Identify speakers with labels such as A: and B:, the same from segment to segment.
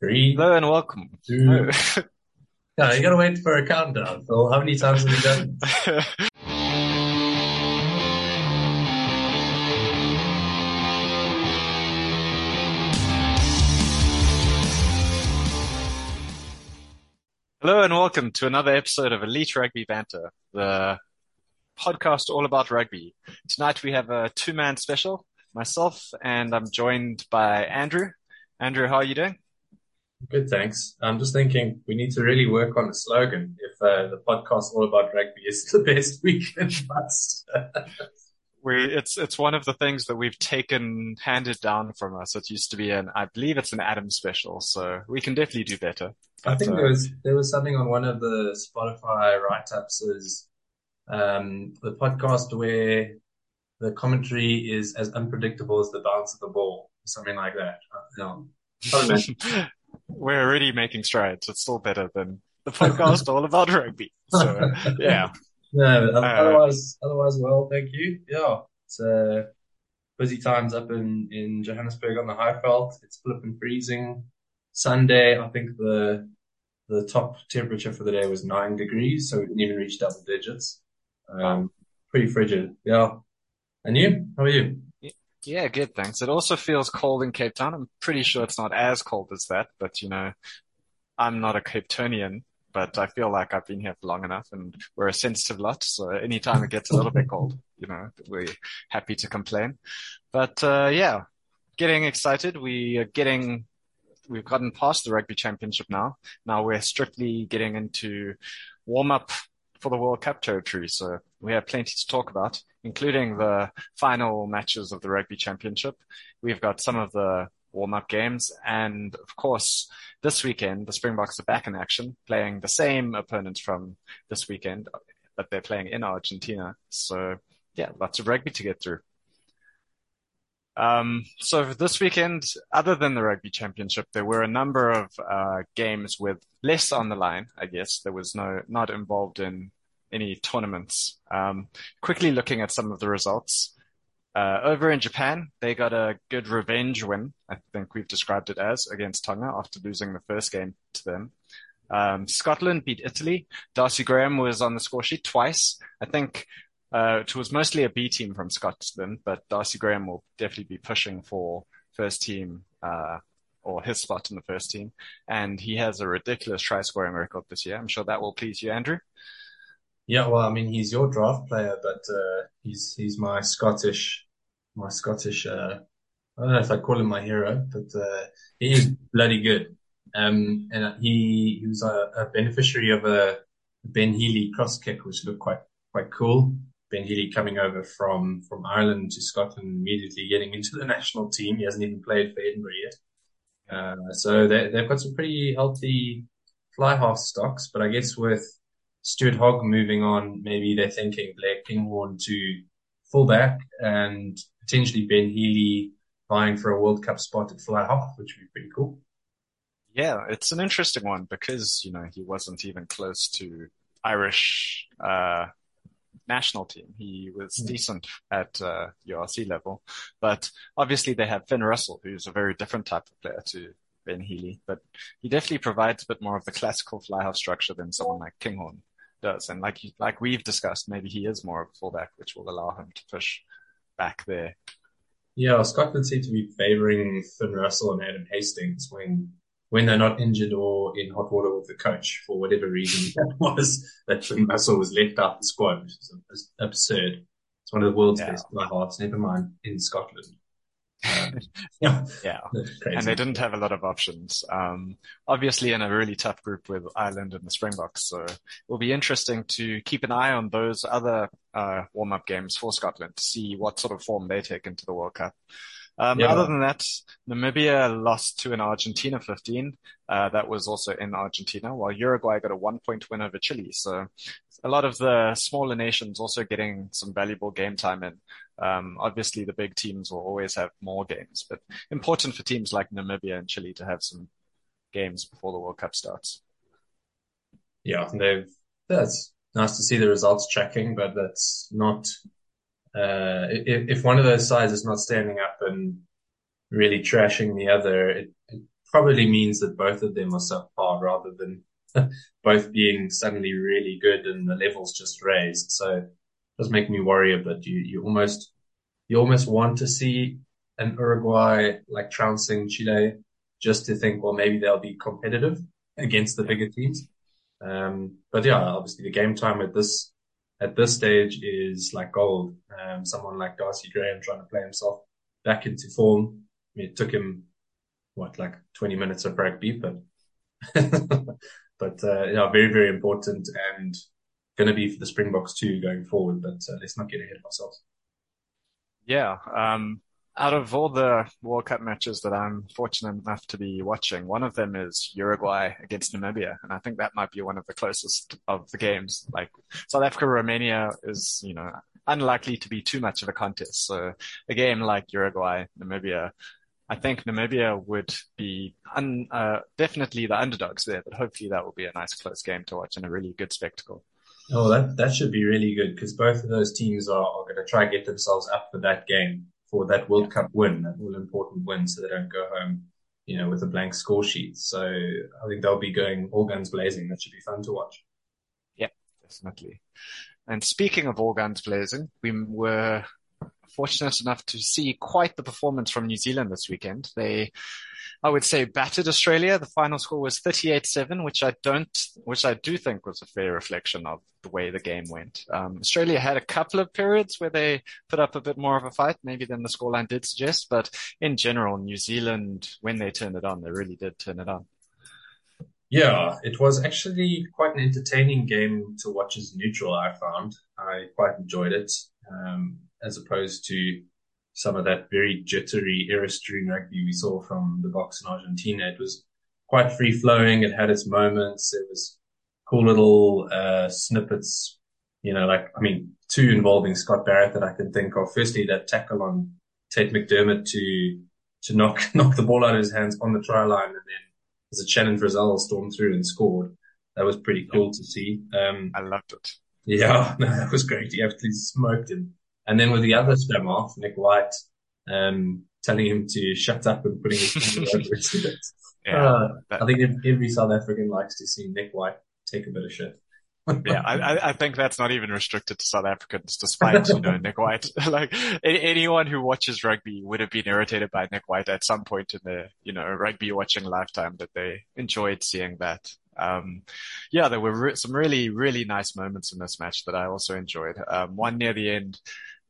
A: Three,
B: Hello and welcome.
A: two. No, you gotta wait for a countdown. Phil, how many times have we done?
B: Hello and welcome to another episode of Elite Rugby Banter, the podcast all about rugby. Tonight we have a two-man special, myself, and I'm joined by Andrew. Andrew, how are you doing?
A: Good, thanks. I'm just thinking we need to really work on the slogan. If uh, the podcast all about rugby is the best weekend must.
B: We, it's it's one of the things that we've taken handed down from us. It used to be an, I believe it's an Adam special, so we can definitely do better.
A: I think
B: uh,
A: there was there was something on one of the Spotify write-ups is um, the podcast where the commentary is as unpredictable as the bounce of the ball, something like that. Uh, No.
B: we're already making strides. It's still better than the podcast all about rugby. So yeah.
A: No,
B: Uh,
A: otherwise, otherwise, well, thank you. Yeah, it's uh, busy times up in in Johannesburg on the Highveld. It's flipping freezing. Sunday, I think the the top temperature for the day was nine degrees, so we didn't even reach double digits. Um, pretty frigid. Yeah. And you? How are you?
B: Yeah, good, thanks. It also feels cold in Cape Town. I'm pretty sure it's not as cold as that, but you know, I'm not a Cape Townian, but I feel like I've been here for long enough and we're a sensitive lot. So anytime it gets a little bit cold, you know, we're happy to complain. But, uh, yeah, getting excited. We are getting, we've gotten past the rugby championship now. Now we're strictly getting into warm up for the World Cup territory. So we have plenty to talk about, including the final matches of the rugby championship. We've got some of the warm up games. And of course, this weekend, the Springboks are back in action, playing the same opponents from this weekend, but they're playing in Argentina. So yeah, lots of rugby to get through. Um, so this weekend, other than the rugby championship, there were a number of uh, games with less on the line. I guess there was no not involved in any tournaments. Um, quickly looking at some of the results. Uh, over in Japan, they got a good revenge win. I think we've described it as against Tonga after losing the first game to them. Um, Scotland beat Italy. Darcy Graham was on the score sheet twice. I think uh, it was mostly a B team from Scotland, but Darcy Graham will definitely be pushing for first team uh, or his spot in the first team. And he has a ridiculous try scoring record this year. I'm sure that will please you, Andrew.
A: Yeah, well, I mean, he's your draft player, but uh, he's he's my Scottish, my Scottish. Uh, I don't know if I call him my hero, but uh, he is bloody good. Um, and he he was a, a beneficiary of a Ben Healy cross kick, which looked quite quite cool. Ben Healy coming over from from Ireland to Scotland, immediately getting into the national team. He hasn't even played for Edinburgh yet. Uh, so they, they've got some pretty healthy fly half stocks, but I guess with Stuart Hogg moving on, maybe they're thinking Blair Kinghorn to fullback and potentially Ben Healy vying for a World Cup spot at fly half, which would be pretty cool.
B: Yeah, it's an interesting one because, you know, he wasn't even close to Irish uh, national team. He was
A: Mm.
B: decent at uh, URC level, but obviously they have Finn Russell, who's a very different type of player to Ben Healy, but he definitely provides a bit more of the classical fly half structure than someone like Kinghorn does. And like you, like we've discussed, maybe he is more of a fullback, which will allow him to push back there.
A: Yeah, Scotland seem to be favouring Finn Russell and Adam Hastings when when they're not injured or in hot water with the coach for whatever reason that was that Finn Russell was left out the squad, which is absurd. It's one of the world's
B: Yeah.
A: best fly halves, never mind in Scotland. Yeah,
B: Yeah. and they didn't have a lot of options. Um, obviously in a really tough group with Ireland and the Springboks. So it will be interesting to keep an eye on those other, uh, warm-up games for Scotland to see what sort of form they take into the World Cup. Um,
A: Yeah.
B: other than that, Namibia lost to an Argentina 15. Uh, that was also in Argentina, while Uruguay got a one point win over Chile. So a lot of the smaller nations also getting some valuable game time in. Um, obviously the big teams will always have more games, but important for teams like Namibia and Chile to have some games before the World Cup starts.
A: Yeah, they've that's nice to see the results tracking, but that's not uh, if, if one of those sides is not standing up and really trashing the other, it, it probably means that both of them are subpar rather than both being suddenly really good and the levels just raised. So does make me worry a bit. You, you almost, you almost want to see an Uruguay like trouncing Chile just to think, well, maybe they'll be competitive against the bigger teams. Um, but yeah, obviously the game time at this, at this stage is like gold. Um, someone like Darcy Graham trying to play himself back into form. I mean, it took him what, like 20 minutes of rugby, but, but, uh, yeah, very, very important and going to be for the Springboks too going forward. But uh, let's not get ahead of ourselves.
B: Yeah. Um, out of all the World Cup matches that I'm fortunate enough to be watching, one of them is Uruguay against Namibia. And I think that might be one of the closest of the games. Like South Africa, Romania is, you know, unlikely to be too much of a contest. So a game like Uruguay, Namibia, I think Namibia would be un, uh, definitely the underdogs there, but hopefully that will be a nice close game to watch and a really good spectacle.
A: Oh, that, that should be really good because both of those teams are, are going to try and get themselves up for that game for that World Cup win, that all important win, so they don't go home, you know, with a blank score sheet. So I think they'll be going all guns blazing. That should be fun to watch.
B: Yeah, definitely. And speaking of all guns blazing, we were fortunate enough to see quite the performance from New Zealand this weekend. They I would say battered Australia. The final score was 38-7, which I don't, which I do think was a fair reflection of the way the game went. Um, Australia had a couple of periods where they put up a bit more of a fight, maybe than the scoreline did suggest, but in general, New Zealand, when they turned it on, they really did turn it on.
A: Yeah, it was actually quite an entertaining game to watch as neutral, I found. I quite enjoyed it, um, as opposed to some of that very jittery Airstream rugby we saw from the Boks in Argentina. It was quite free flowing. It had its moments. It was cool little, uh, snippets, you know, like, I mean, two involving Scott Barrett that I can think of. Firstly, that tackle on Tate McDermott to, to knock, knock the ball out of his hands on the try line. And then as a Shannon Frizzell stormed through and scored. That was pretty cool to see. Um,
B: I loved it.
A: Yeah, no, that was great. He absolutely smoked him. And then with the other scrum off, Nick White, um, telling him to shut up and putting his finger over his head. Yeah, uh, I think every South African likes to see Nick White take a bit of shit.
B: yeah, I, I think that's not even restricted to South Africans, despite you know Nick White. like anyone who watches rugby would have been irritated by Nick White at some point in their you know rugby watching lifetime that they enjoyed seeing that. Um, yeah, there were re- some really really nice moments in this match that I also enjoyed. Um, one near the end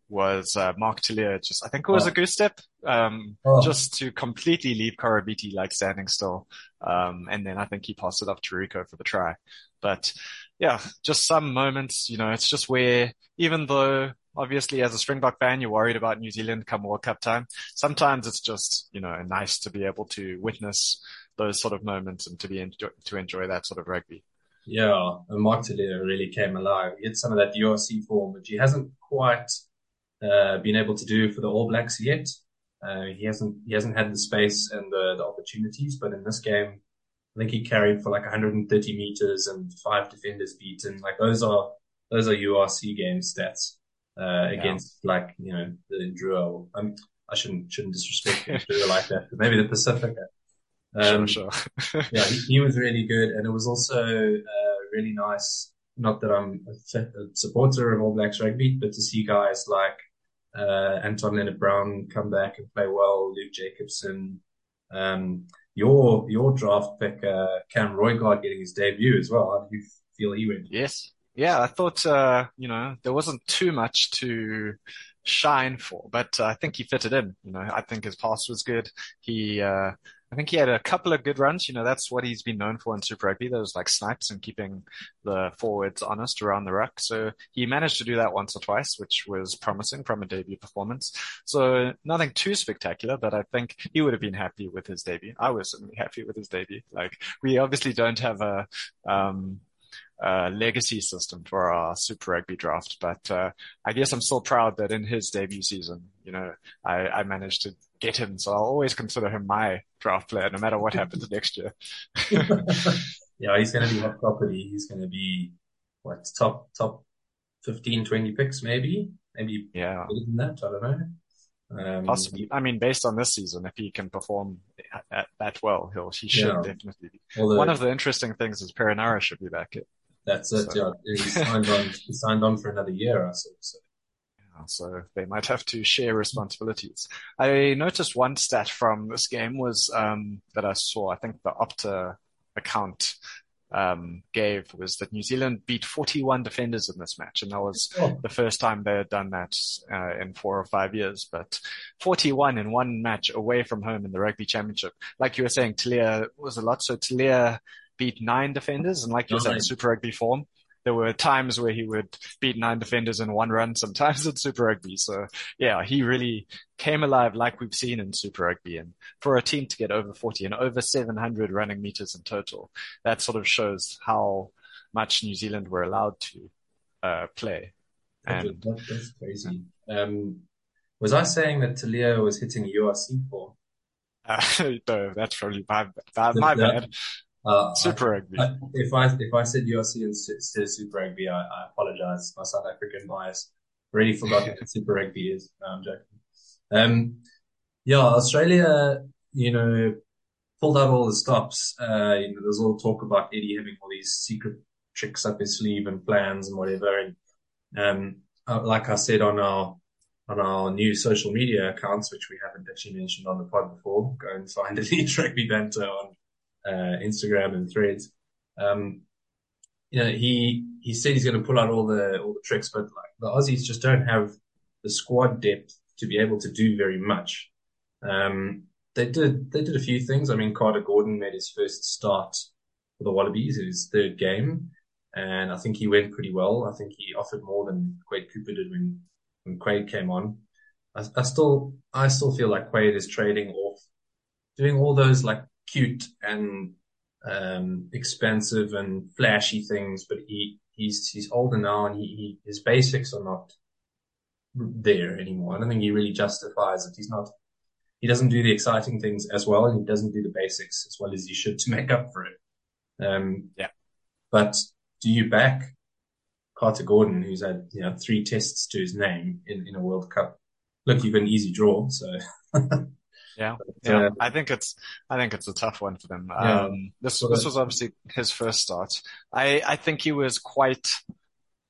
B: was uh, Mark Telea just, I think it was oh. a goose step, um, oh. just to completely leave Koroibete like standing still. Um, and then I think he passed it off to Rieko for the try. But yeah, just some moments, you know, it's just where even though obviously as a Springbok fan, you're worried about New Zealand come World Cup time. Sometimes it's just, you know, nice to be able to witness those sort of moments and to be enjoy, to enjoy that sort of rugby.
A: Yeah, and Mark Telea really came alive. He had some of that URC form, but he hasn't quite uh, been able to do for the All Blacks yet. Uh, he hasn't he hasn't had the space and the, the opportunities, but in this game, I think he carried for like 130 meters and five defenders beaten. Like those are those are URC game stats uh, yeah. against like you know the Drua. Um, I shouldn't shouldn't disrespect Drua like that, but maybe the Pasifika.
B: Um, sure,
A: sure. yeah, he, he, was really good, and it was also uh, really nice. Not that I'm a, a supporter of All Blacks rugby, but to see guys like uh, Anton Lienert-Brown come back and play well, Luke Jacobson, um, your your draft pick, uh, Cam Roigard getting his debut as well. How did you feel he went?
B: Yes. Yeah, I thought, uh, you know, there wasn't too much to shine for, but uh, I think he fitted in. You know, I think his pass was good. He, uh, I think he had a couple of good runs. You know, that's what he's been known for in Super Rugby. Those like snipes and keeping the forwards honest around the ruck. So he managed to do that once or twice, which was promising from a debut performance. So nothing too spectacular, but I think he would have been happy with his debut. I was certainly happy with his debut. Like we obviously don't have a, um, uh, legacy system for our Super Rugby draft. But uh, I guess I'm still proud that in his debut season, you know, I, I managed to get him. So I'll always consider him my draft player, no matter what happens next year.
A: yeah, he's going to be hot property. He's going to be what top top 15, 20 picks, maybe, maybe
B: yeah,
A: better than that. I don't know. Um,
B: Possibly. I mean, based on this season, if he can perform at, that well, he'll he should
A: Yeah.
B: definitely be.
A: although
B: One of the interesting things is Perenara should be back.
A: That's it.
B: so-
A: Yeah, he signed on. He signed on for another year. I saw. So.
B: So they might have to share responsibilities. I noticed one stat from this game was um, that I saw. I think the Opta account um, gave was that New Zealand beat 41 defenders in this match, and that was
A: Oh,
B: the first time they had done that uh, in four or five years. But 41 in one match away from home in the Rugby Championship, like you were saying, Telea was a lot. So Telea beat nine defenders, and like you saying, Super Rugby form. There were times where he would beat nine defenders in one run, sometimes in Super Rugby. So yeah, he really came alive like we've seen in Super Rugby. And for a team to get over 40 and over 700 running meters in total, that sort of shows how much New Zealand were allowed to uh, play. And
A: that's crazy. Um, was I saying that Telea was hitting a URC form?
B: uh, no, that's probably my, my, my bad.
A: Uh,
B: Super Rugby.
A: I, if I if I said URC instead of Super Rugby, I, I apologize. My South African bias. Already forgotten what Super Rugby is. No, I'm joking. Um, yeah, Australia, you know, pulled out all the stops. Uh, you know, there's all talk about Eddie having all these secret tricks up his sleeve and plans and whatever. And um, uh, like I said on our on our new social media accounts, which we haven't actually mentioned on the pod before, go and find Elite Rugby Banter on uh, Instagram and Threads. Um, you know, he he said he's going to pull out all the all the tricks, but like the Aussies just don't have the squad depth to be able to do very much. Um, they did they did a few things. I mean, Carter Gordon made his first start for the Wallabies, his third game, and I think he went pretty well. I think he offered more than Quade Cooper did when when Quade came on. I, I still I still feel like Quade is trading off, doing all those like cute and um, expensive and flashy things, but he he's he's older now and he, he his basics are not there anymore. I don't think he really justifies it. He's not. He doesn't do the exciting things as well, and he doesn't do the basics as well as he should to make up for it. Um,
B: Yeah.
A: But do you back Carter Gordon, who's had you know three tests to his name in, in a World Cup? Look, you've got an easy draw, so
B: Yeah, yeah.
A: uh,
B: I think it's I think it's a tough one for them.
A: Yeah.
B: Um, this this was obviously his first start. I I think he was quite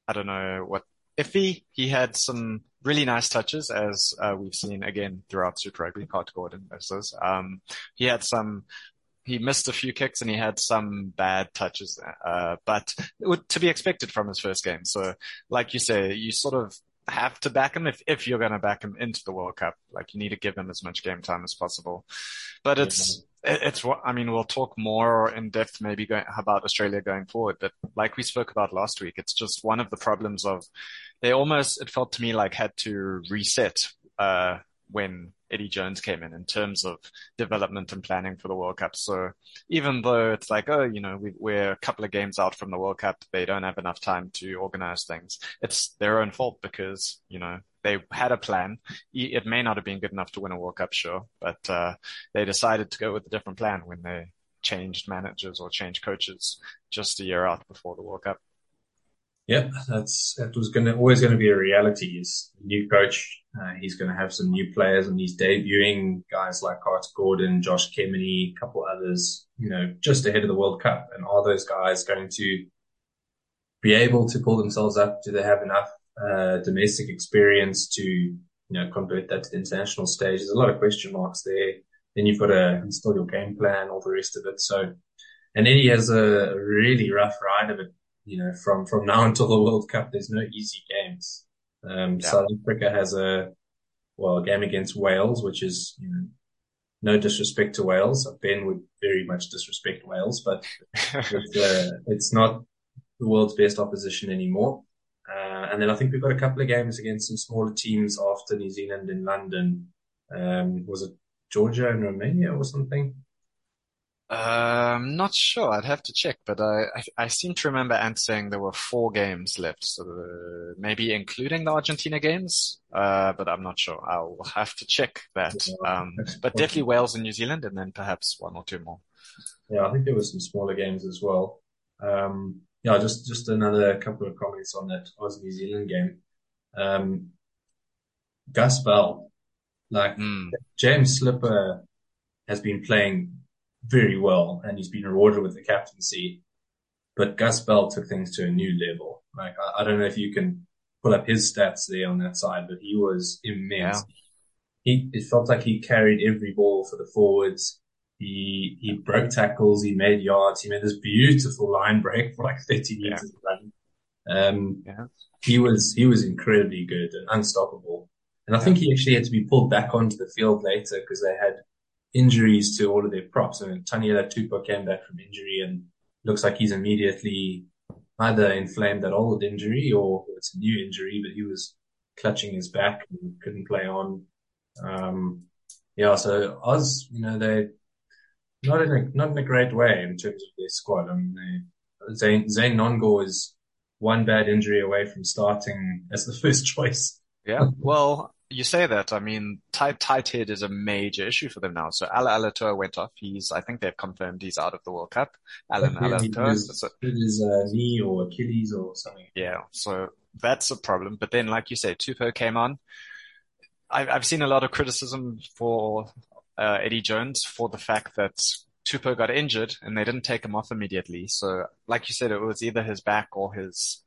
B: I don't know what iffy. He had some really nice touches, as uh, we've seen again throughout Super Rugby. Carter Gordon, is. Um, he had some. He missed a few kicks and he had some bad touches, uh, but it would, to be expected from his first game. So, like you say, you sort of have to back him if, if you're going to back him into the World Cup. Like you need to give him as much game time as possible. But it's, it- it's what, I mean, we'll talk more in depth maybe going, about Australia going forward. But like we spoke about last week, it's just one of the problems of they almost, it felt to me like had to reset, uh, when Eddie Jones came in in terms of development and planning for the World Cup. So even though it's like, oh, you know, we, we're a couple of games out from the World Cup, they don't have enough time to organize things. It's their own fault because, you know, they had a plan. It may not have been good enough to win a World Cup, sure, but, uh, they decided to go with a different plan when they changed managers or changed coaches just a year out before the World Cup.
A: Yep, that's that was gonna always gonna be a reality. Is new coach. Uh, he's gonna have some new players, and he's debuting guys like Carter Gordon, Josh Kemeny, a couple others. You know, just ahead of the World Cup. And are those guys going to be able to pull themselves up? Do they have enough uh, domestic experience to you know convert that to the international stage? There's a lot of question marks there. Then you've got to install your game plan, all the rest of it. So, and Eddie has a really rough ride of it you know, from, from now until the World Cup, there's no easy games. Um,
B: Yeah.
A: South Africa has a, well, a game against Wales, which is, you know, no disrespect to Wales. Ben would very much disrespect Wales, but it's, uh, it's not the world's best opposition anymore. Uh, and then I think we've got a couple of games against some smaller teams after New Zealand in London. Um, was it Georgia and Romania or something?
B: Um, not sure. I'd have to check, but I, I, I seem to remember Ant saying there were four games left, so uh, maybe including the Argentina games. Uh, but I'm not sure. I'll have to check that. Um, but definitely Wales and New Zealand, and then perhaps one or two more.
A: Yeah, I think there were some smaller games as well. Um, yeah, just just another couple of comments on that Oz New Zealand game. Um, Gus Bell, Like
B: Mm,
A: James Slipper has been playing very well and he's been rewarded with the captaincy. But Gus Bell took things to a new level. Like I, I don't know if you can pull up his stats there on that side, but he was immense. He it felt like he carried every ball for the forwards. He he broke tackles, he made yards, he made this beautiful line break for like 30
B: yeah,
A: meters. Um,
B: yeah,
A: he was he was incredibly good and unstoppable. And I think he actually had to be pulled back onto the field later because they had injuries to all of their props. I mean, Taniela Tupou came back from injury and looks like he's immediately either inflamed that old injury or it's a new injury, but he was clutching his back and couldn't play on. Um, yeah, so Oz, you know, they not in a not in a great way in terms of their squad. I mean, they Zane Zane Nonggorr is one bad injury away from starting as the first choice.
B: yeah. Well, you say that. I mean, tight, tight head is a major issue for them now. So Alaalatoa went off. He's, I think they've confirmed he's out of the World Cup. Alan
A: was
B: So,
A: it is uh, knee or Achilles or something.
B: yeah. So that's a problem. But then, like you say, Tupou came on. I've, I've seen a lot of criticism for uh, Eddie Jones for the fact that Tupou got injured and they didn't take him off immediately. So, like you said, it was either his back or his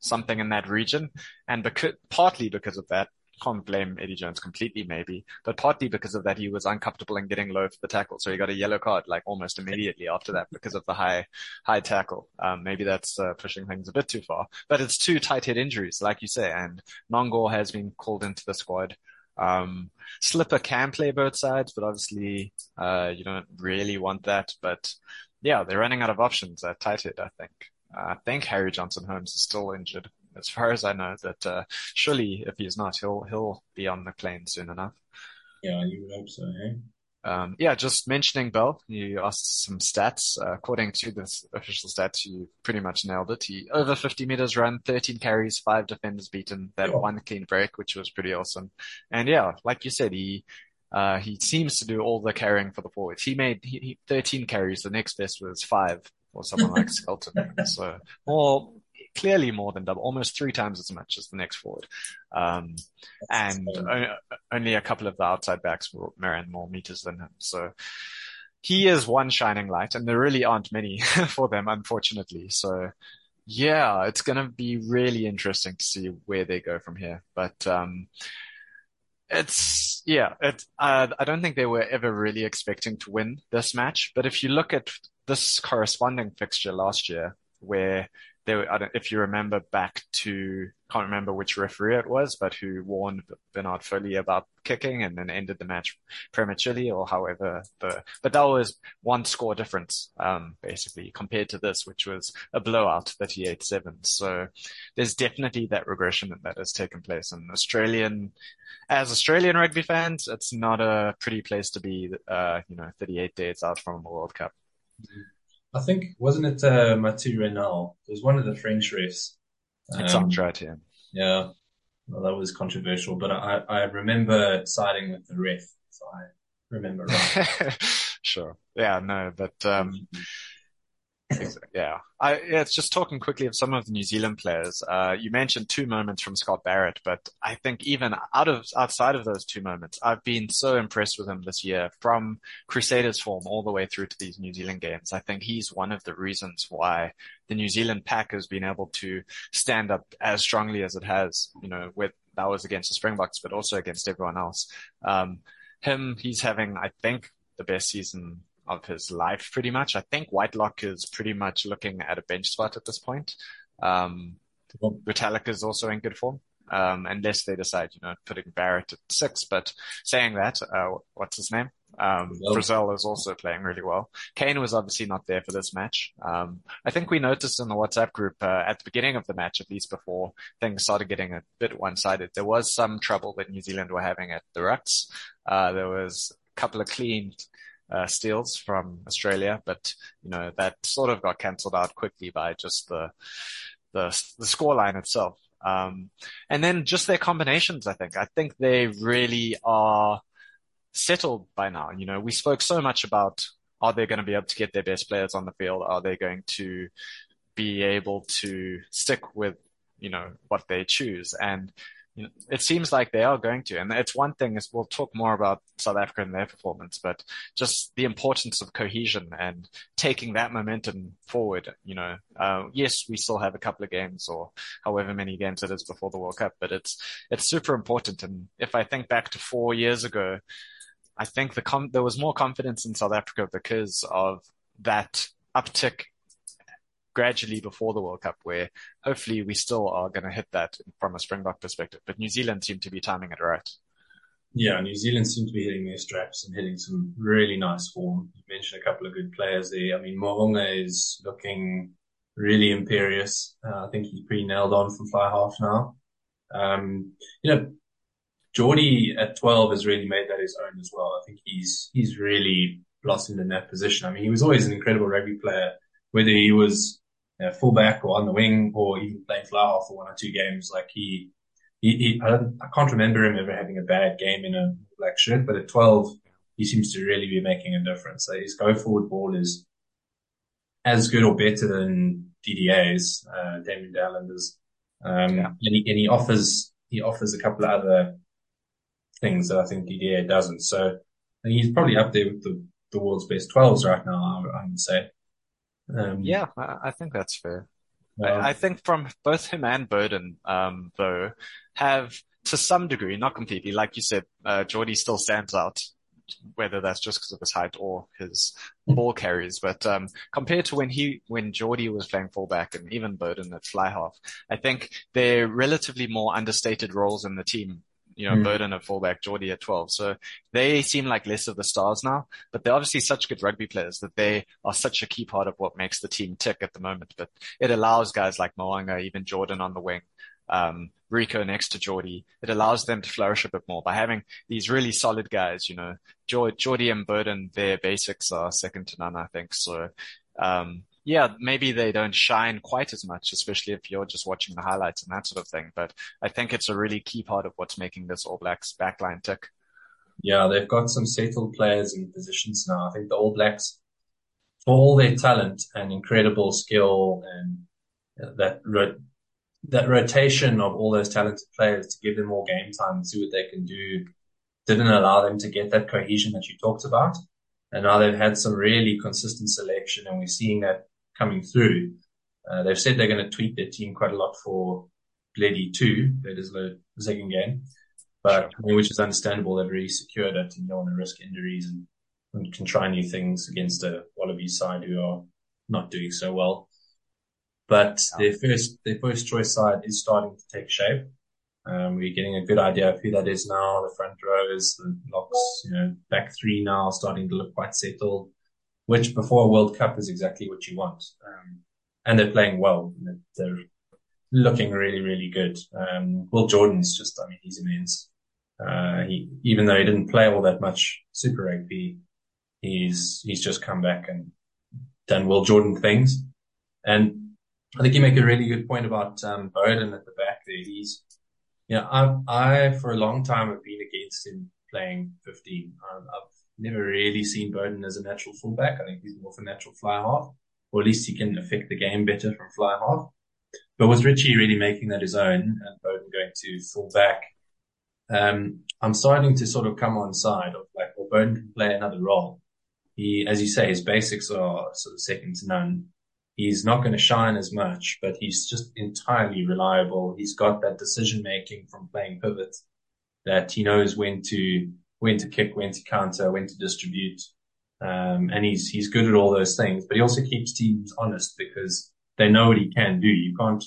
B: something in that region, and because partly because of that. Can't blame Eddie Jones completely, maybe, but partly because of that, he was uncomfortable in getting low for the tackle. So he got a yellow card like almost immediately after that because of the high, high tackle. Um, maybe that's uh, pushing things a bit too far, but it's two tight head injuries, like you say, and Nonggorr has been called into the squad. Um, Slipper can play both sides, but obviously, uh, you don't really want that. But yeah, they're running out of options at tight head, I think. Uh, I think Harry Johnson Holmes is still injured, as far as I know. That uh, surely, if he's not, he'll he'll be on the plane soon enough.
A: Yeah, you would hope so, eh?
B: Um, yeah, just mentioning Bell, you asked some stats. Uh, according to the official stats, you pretty much nailed it. He over 50 meters run, 13 carries, five defenders beaten, that
A: Yeah.
B: one clean break, which was pretty awesome. And yeah, like you said, he uh, he seems to do all the carrying for the forwards. He made he, he, 13 carries. The next best was five for someone like Skelton. So more clearly more than double, almost three times as much as the next forward. Um, and o- only a couple of the outside backs were ran more meters than him. So he is one shining light, and there really aren't many for them, unfortunately. So yeah, it's going to be really interesting to see where they go from here. But um, it's yeah, it. Uh, I don't think they were ever really expecting to win this match. But if you look at this corresponding fixture last year, where they were, I don't, if you remember back to, can't remember which referee it was, but who warned Bernard Foley about kicking and then ended the match prematurely or however the, but that was one score difference, um, basically compared to this, which was a blowout, 38-7. So there's definitely that regression that has taken place and Australian, as Australian rugby fans, it's not a pretty place to be, uh, you know, 38 days out from a World Cup.
A: I think wasn't it uh, Mathieu Raynal? It was one of the French refs.
B: It
A: Um,
B: sounds right here.
A: yeah, well, that was controversial, but I I remember siding with the ref, so I remember right.
B: Sure. Yeah, no, but, um, yeah, I, it's just talking quickly of some of the New Zealand players. Uh, you mentioned two moments from Scott Barrett, but I think even out of, outside of those two moments, I've been so impressed with him this year from Crusaders form all the way through to these New Zealand games. I think he's one of the reasons why the New Zealand pack has been able to stand up as strongly as it has, you know, with, that was against the Springboks, but also against everyone else. Um, him, he's having, I think, the best season of his life pretty much. I think Whitelock is pretty much looking at a bench spot at this point. Um, Retallick is also in good form. Um, unless they decide, you know, putting Barrett at six, but saying that, uh, what's his name? Um.
A: Frizzell
B: is also playing really well. Kane was obviously not there for this match. Um, I think we noticed in the WhatsApp group, uh, at the beginning of the match, at least before things started getting a bit one-sided, there was some trouble that New Zealand were having at the rucks. Uh, there was a couple of clean, uh, steals from Australia, but you know that sort of got cancelled out quickly by just the the the scoreline itself. Um, and then just their combinations. I think I think they really are settled by now. You know, we spoke so much about are they going to be able to get their best players on the field? Are they going to be able to stick with you know what they choose? And you know, it seems like they are going to. And it's one thing is we'll talk more about South Africa and their performance, but just the importance of cohesion and taking that momentum forward. You know, uh, yes, we still have a couple of games or however many games it is before the World Cup, but it's, it's super important. And if I think back to four years ago, I think the com- there was more confidence in South Africa because of that uptick gradually before the World Cup, where hopefully we still are going to hit that from a Springbok perspective. But New Zealand seem to be timing it right.
A: Yeah, New Zealand seem to be hitting their straps and hitting some really nice form. You mentioned a couple of good players there. I mean, Mo'unga is looking really imperious. Uh, I think he's pretty nailed on from fly half now. Um, you know, Jordie at 12 has really made that his own as well. I think he's, he's really blossomed in that position. I mean, he was always an incredible rugby player, whether he was you know, fullback or on the wing or even playing fly half for one or two games. Like he, he, he I, I, can't remember him ever having a bad game in a black shirt, but at 12, he seems to really be making a difference. So his go forward ball is as good or better than DDA's, uh, Damian de Allende's. Um, yeah. and, he, and he offers, he offers a couple of other things that I think DDA doesn't. So he's probably up there with the, the world's best 12s right now, I would say.
B: Um, yeah, I, think that's fair. I, I, think from both him and Beauden, um, though, have to some degree, not completely, like you said, uh, still stands out, whether that's just because of his height or his ball carries. But um, compared to when he, when Jordie was playing fullback and even Beauden at fly half, I think they're relatively more understated roles in the team you know, mm. Beauden at fullback, Jordie at 12. So they seem like less of the stars now, but they're obviously such good rugby players that they are such a key part of what makes the team tick at the moment. But it allows guys like Mo'unga, even Jordan on the wing, um, Rieko next to Jordie. It allows them to flourish a bit more by having these really solid guys, you know, Jordie and Beauden, their basics are second to none, I think. So, um, yeah, maybe they don't shine quite as much, especially if you're just watching the highlights and that sort of thing. But I think it's a really key part of what's making this All Blacks backline tick.
A: Yeah, they've got some settled players in positions now. I think the All Blacks, for all their talent and incredible skill and uh, that ro- that rotation of all those talented players to give them more game time and see what they can do, didn't allow them to get that cohesion that you talked about. And now they've had some really consistent selection and we're seeing that coming through. Uh, they've said they're going to tweak their team quite a lot for Bledie 2, that is the second game. But, I mean, which is understandable. They've really secured it and you don't want to risk injuries and, and can try new things against a Wallaby side who are not doing so well. But their first, their first choice side is starting to take shape. Um, we're getting a good idea of who that is now. The front rows, the locks, you know, back three now starting to look quite settled which before World Cup is exactly what you want. Um, and they're playing well. They're looking really, really good. Um, Will Jordan's just, I mean, he's immense. Uh, he, even though he didn't play all that much Super Rugby, he's, he's just come back and done Will Jordan things. And I think you make a really good point about, um, Beauden at the back there. He's, yeah, I, I, for a long time have been against him playing 15. I've never really seen Beauden as a natural fullback. I think he's more of a natural fly half, or at least he can affect the game better from fly half. But with Richie really making that his own and Beauden going to fullback, um, I'm starting to sort of come on side of like, well, Beauden can play another role. He, as you say, his basics are sort of second to none. He's not going to shine as much, but he's just entirely reliable. He's got that decision making from playing pivot that he knows when to when to kick, when to counter, when to distribute. Um, and he's, he's good at all those things, but he also keeps teams honest because they know what he can do. You can't,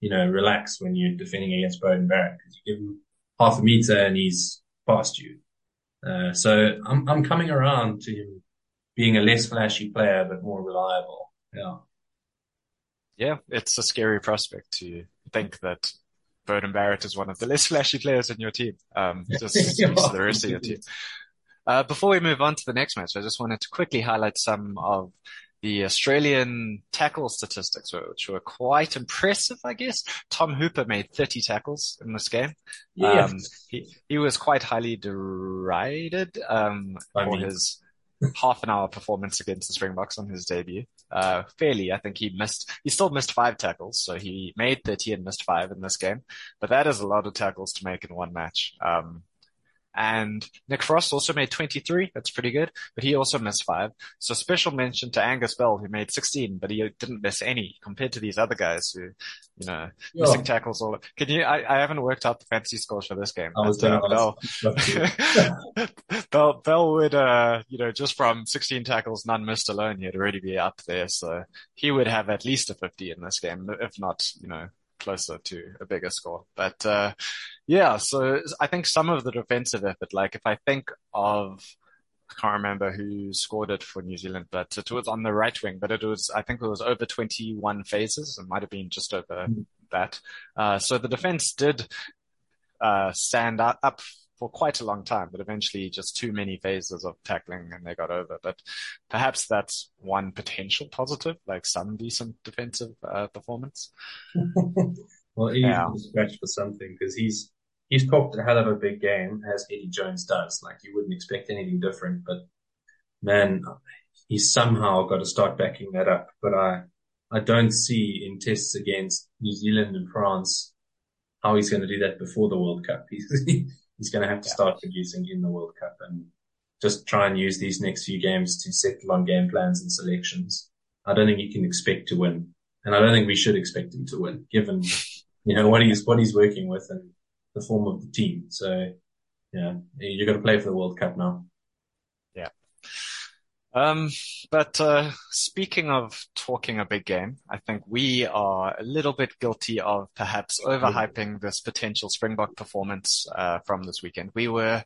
A: you know, relax when you're defending against Beauden Barrett because you give him half a meter and he's past you. Uh, so I'm, I'm coming around to him being a less flashy player, but more reliable. Yeah.
B: Yeah. It's a scary prospect to think that Beauden Barrett is one of the less flashy players in your team. Um, just the rest of your team. Uh, before we move on to the next match, I just wanted to quickly highlight some of the Australian tackle statistics, which were quite impressive, I guess. Tom Hooper made 30 tackles in this game. Yeah. Um, he, he was quite highly derided, um, for his, half an hour performance against the Springboks on his debut. Uh, fairly, I think he missed, he still missed five tackles. So he made 30 and missed five in this game, but that is a lot of tackles to make in one match. Um, and Nick Frost also made 23. That's pretty good, but he also missed five. So special mention to Angus Bell, who made 16, but he didn't miss any compared to these other guys who, you know, yeah. missing tackles all. Can you, I, I haven't worked out the fantasy scores for this game.
A: I was but, uh,
B: Bell, Bell, Bell would, uh, you know, just from 16 tackles, none missed alone, he'd already be up there. So he would have at least a 50 in this game, if not, you know, closer to a bigger score. But uh, yeah, so I think some of the defensive effort, like if I think of I can't remember who scored it for New Zealand, but it was on the right wing, but it was, I think it was over 21 phases. It might have been just over mm. that. Uh, so the defense did, uh, stand up for quite a long time, but eventually just too many phases of tackling and they got over. But perhaps that's one potential positive, like some decent defensive uh, performance.
A: well, he's yeah. scratch for something because he's he's talked a hell of a big game as Eddie Jones does. Like you wouldn't expect anything different, but man, he's somehow got to start backing that up. But I I don't see in tests against New Zealand and France how he's going to do that before the World Cup. He's he's going to have to yeah. start producing in the World Cup and just try and use these next few games to settle on game plans and selections. I don't think he can expect to win. And I don't think we should expect him to win given, you know, what he's, what he's working with and the form of the team. So yeah, you got to play for the World Cup now.
B: Yeah. Um, but uh, speaking of talking a big game, I think we are a little bit guilty of perhaps overhyping this potential Springbok performance uh, from this weekend. We were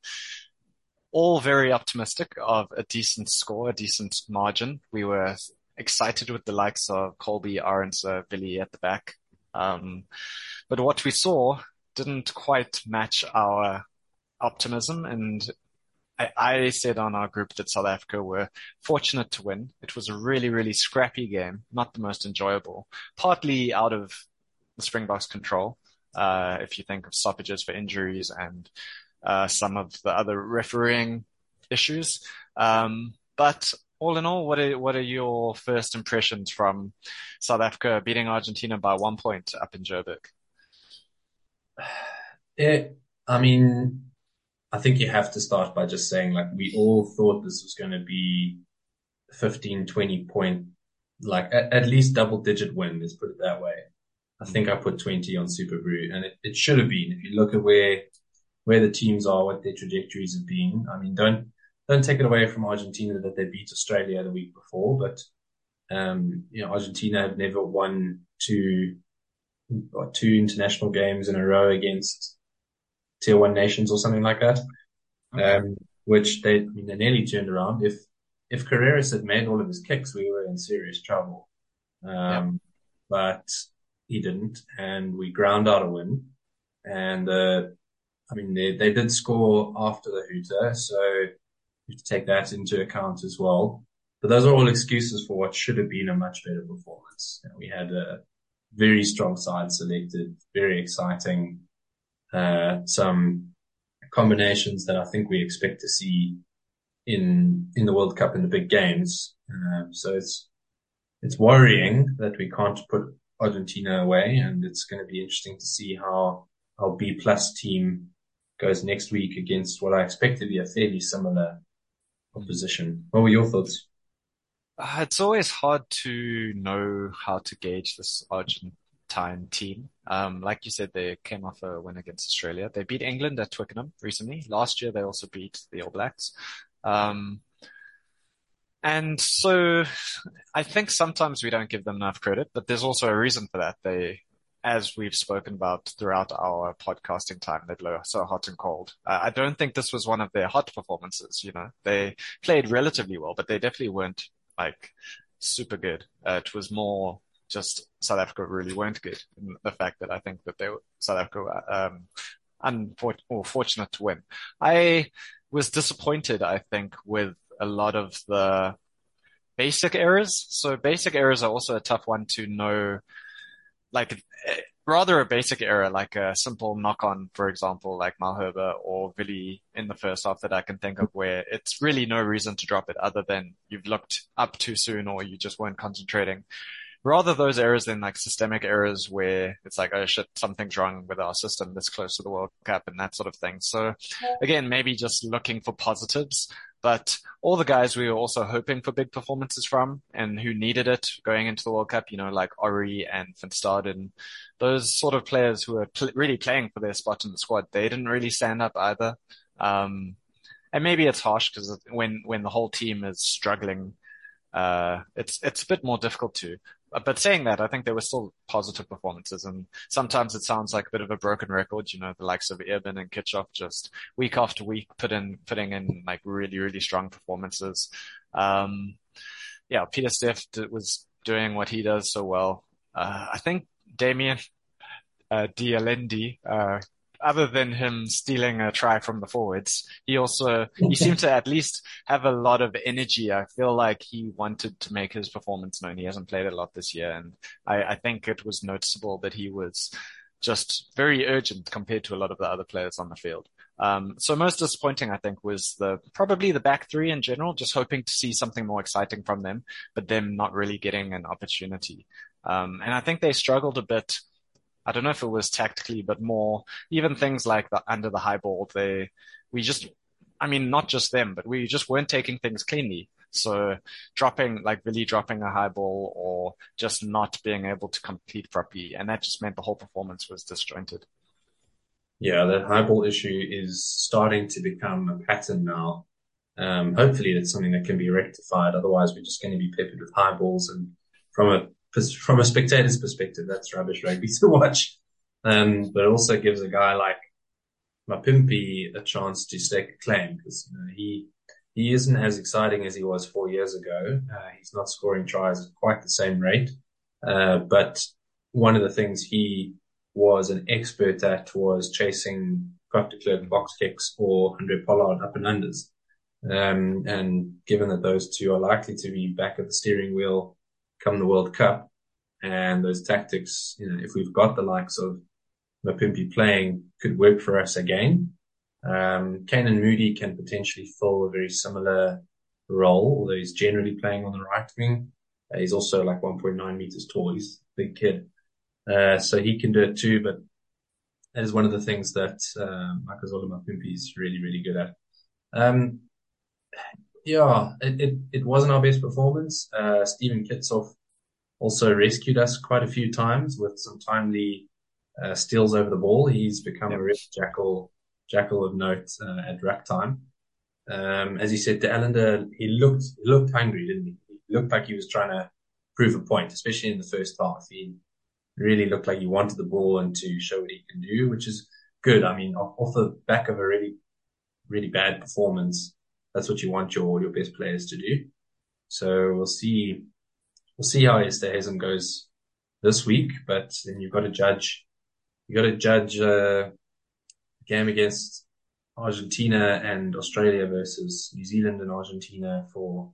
B: all very optimistic of a decent score, a decent margin. We were excited with the likes of Kolbe, Arendse, uh, Billy at the back. Um, but what we saw didn't quite match our optimism and I, I said on our group that South Africa were fortunate to win. It was a really, really scrappy game, not the most enjoyable, partly out of the Springboks control. Uh, if you think of stoppages for injuries and, uh, some of the other refereeing issues. Um, but all in all, what are, what are your first impressions from South Africa beating Argentina by one point up in Joburg?
A: It, I mean, I think you have to start by just saying like we all thought this was going to be 15, 20 point, like at, at, least double digit win. Let's put it that way. I think I put 20 on SuperBru and it, it should have been. If you look at where, where the teams are, what their trajectories have been. I mean, don't, don't take it away from Argentina that they beat Australia the week before, but, um, you know, Argentina have never won two, two international games in a row against tier one nations or something like that. Okay. Um, which they, I mean, they nearly turned around. If, if Carreras had made all of his kicks, we were in serious trouble. Um, yeah. but he didn't and we ground out a win. And, uh, I mean, they, they did score after the hooter. So you have to take that into account as well. But those are all excuses for what should have been a much better performance. You know, we had a very strong side selected, very exciting, some combinations that I think we expect to see in in the World Cup in the big games. Uh, so it's it's worrying that we can't put Argentina away, and it's going to be interesting to see how our B plus team goes next week against what I expect to be a fairly similar opposition. What were your thoughts?
B: Uh, it's always hard to know how to gauge this Argent time team. Um, like you said, they came off a win against Australia. They beat England at Twickenham recently. Last year, they also beat the All Blacks. Um, and so I think sometimes we don't give them enough credit, but there's also a reason for that. They, as we've spoken about throughout our podcasting time, they blow so hot and cold. Uh, I don't think this was one of their hot performances. You know, they played relatively well, but they definitely weren't like super good. Uh, it was more just South Africa really weren't good. And the fact that I think that they were, South Africa um, unfortunate or fortunate to win. I was disappointed, I think, with a lot of the basic errors. So basic errors are also a tough one to know. Like rather a basic error, like a simple knock on, for example, like Malherbe or Vili in the first half that I can think of where it's really no reason to drop it other than you've looked up too soon or you just weren't concentrating. Rather those errors than like systemic errors where it's like, oh shit, something's wrong with our system this close to the World Cup and that sort of thing. So again, maybe just looking for positives but all the guys we were also hoping for big performances from and who needed it going into the World Cup, you know, like Orie and Van those sort of players who are pl- really playing for their spot in the squad, they didn't really stand up either. Um, and maybe it's harsh because when, when the whole team is struggling, uh, it's, it's a bit more difficult to. But saying that, I think there were still positive performances and sometimes it sounds like a bit of a broken record, you know, the likes of Irvin and Kitshoff just week after week put in, putting in like really, really strong performances. Um, yeah, Pieter-Steph was doing what he does so well. Uh, I think Damian uh, de Allende, uh, other than him stealing a try from the forwards, he also he seemed to at least have a lot of energy. I feel like he wanted to make his performance known. He hasn't played a lot this year, and I, I think it was noticeable that he was just very urgent compared to a lot of the other players on the field. Um, so most disappointing, I think, was the probably the back three in general. Just hoping to see something more exciting from them, but them not really getting an opportunity. Um, and I think they struggled a bit I don't know if it was tactically, but more even things like the under the high ball, they, we just, I mean, not just them, but we just weren't taking things cleanly. So dropping, like really dropping a high ball or just not being able to compete properly. And that just meant the whole performance was disjointed.
A: Yeah, that high ball issue is starting to become a pattern now. Um, hopefully it's something that can be rectified. Otherwise we're just going to be peppered with high balls and from a from a spectator's perspective, that's rubbish rugby to watch. Um, but it also gives a guy like Mapimpi a chance to stake a claim because you know, he he isn't as exciting as he was four years ago. Uh, he's not scoring tries at quite the same rate. Uh, but one of the things he was an expert at was chasing Klerk box kicks or Handré Pollard up and unders. Um, and given that those two are likely to be back at the steering wheel come the World Cup and those tactics, you know, if we've got the likes of Mapimpi playing could work for us again. Um, and Moodie can potentially fill a very similar role, although he's generally playing on the right wing. Uh, he's also like 1.9 meters tall. He's a big kid. Uh, so he can do it too, but that is one of the things that, uh, Makazole Mapimpi is really, really good at. Um, yeah, it, it, it wasn't our best performance. Uh, Steven Kitshoff also rescued us quite a few times with some timely uh, steals over the ball. He's become yep. a real jackal, jackal of note uh, at ruck time. Um, as he said De Allende, he looked he looked hungry, didn't he? He looked like he was trying to prove a point, especially in the first half. He really looked like he wanted the ball and to show what he can do, which is good. I mean, off, off the back of a really, really bad performance, that's what you want your your best players to do. So we'll see we'll see how Esterhuizen goes this week, but then you've got to judge you got to judge uh, game against Argentina and Australia versus New Zealand and Argentina for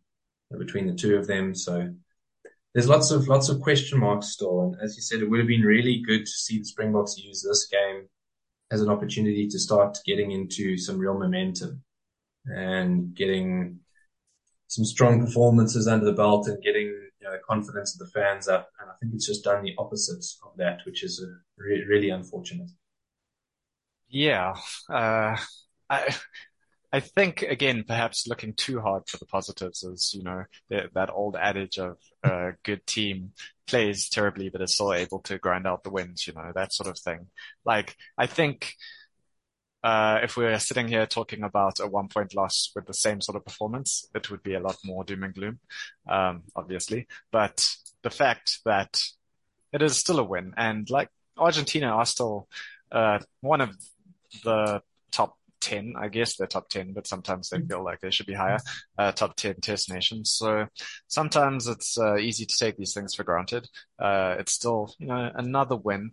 A: uh, between the two of them. So there's lots of lots of question marks still. And as you said, it would have been really good to see the Springboks use this game as an opportunity to start getting into some real momentum and getting some strong performances under the belt and getting you know, the confidence of the fans up. And I think it's just done the opposite of that, which is re- really unfortunate.
B: Yeah. Uh, I, I think again, perhaps looking too hard for the positives is, you know, the, that old adage of a good team plays terribly, but is still able to grind out the wins, you know, that sort of thing. Like, I think, uh, if we were sitting here talking about a one point loss with the same sort of performance, it would be a lot more doom and gloom, um, obviously. But the fact that it is still a win and like Argentina are still, uh, one of the top 10, I guess they're top 10, but sometimes they feel like they should be higher, uh, top 10 test nations. So sometimes it's, uh, easy to take these things for granted. Uh, it's still, you know, another win.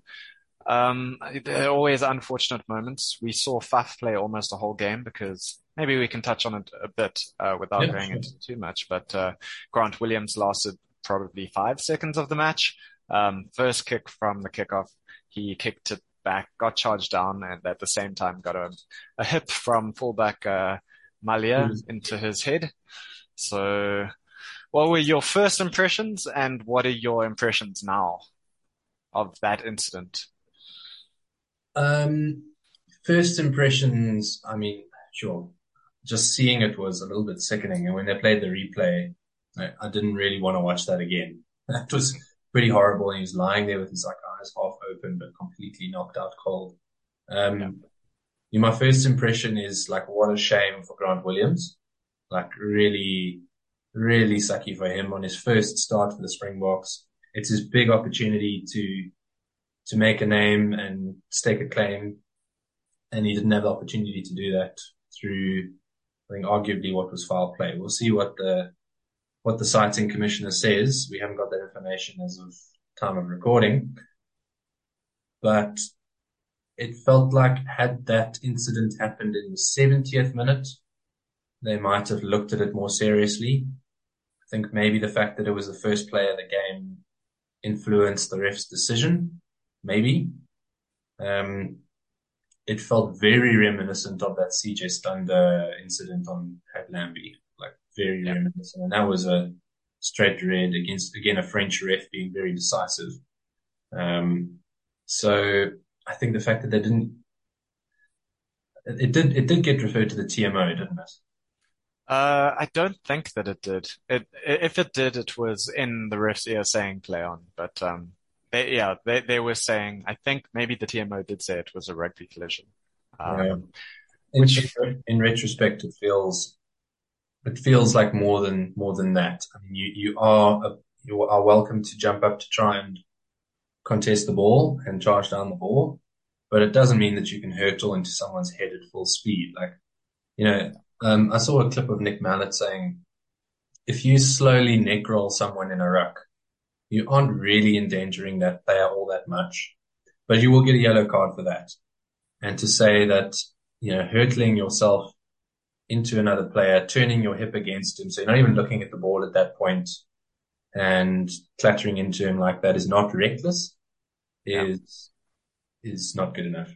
B: Um, there are always unfortunate moments. We saw Faf play almost a whole game because maybe we can touch on it a bit uh, without yeah, going sure. into too much. But uh, Grant Williams lasted probably five seconds of the match. Um, first kick from the kickoff, he kicked it back, got charged down, and at the same time got a, a hip from fullback uh, Mallia into his head. So, what were your first impressions, and what are your impressions now of that incident?
A: Um, first impressions, I mean, sure, just seeing it was a little bit sickening. And when they played the replay, I, I didn't really want to watch that again. That was pretty horrible. And he was lying there with his like eyes half open, but completely knocked out cold. Um, yeah. my first impression is like, what a shame for Grant Williams. Like really, really sucky for him on his first start for the Springboks. It's his big opportunity to, to make a name and stake a claim. And he didn't have the opportunity to do that through, I think, arguably what was foul play. We'll see what the, what the citing commissioner says. We haven't got that information as of time of recording, but it felt like had that incident happened in the 70th minute, they might have looked at it more seriously. I think maybe the fact that it was the first play of the game influenced the ref's decision. Maybe. Um, it felt very reminiscent of that CJ Stander incident on at Lambie, like very yeah. reminiscent. And that was a straight red against, again, a French ref being very decisive. Um, so I think the fact that they didn't, it did, it did get referred to the TMO, didn't it?
B: Uh, I don't think that it did. It, if it did, it was in the ref's ear saying play on, but, um, they, yeah, they, they were saying, I think maybe the TMO did say it was a rugby collision. Um,
A: yeah. in, which, in retrospect, it feels, it feels like more than, more than that. I mean, you, you are, a, you are welcome to jump up to try and contest the ball and charge down the ball, but it doesn't mean that you can hurtle into someone's head at full speed. Like, you know, um, I saw a clip of Nick Mallett saying, if you slowly neck roll someone in a ruck, you aren't really endangering that player all that much, but you will get a yellow card for that. And to say that, you know, hurtling yourself into another player, turning your hip against him, so you're not even looking at the ball at that point and clattering into him like that is not reckless, is, yeah. is not good enough.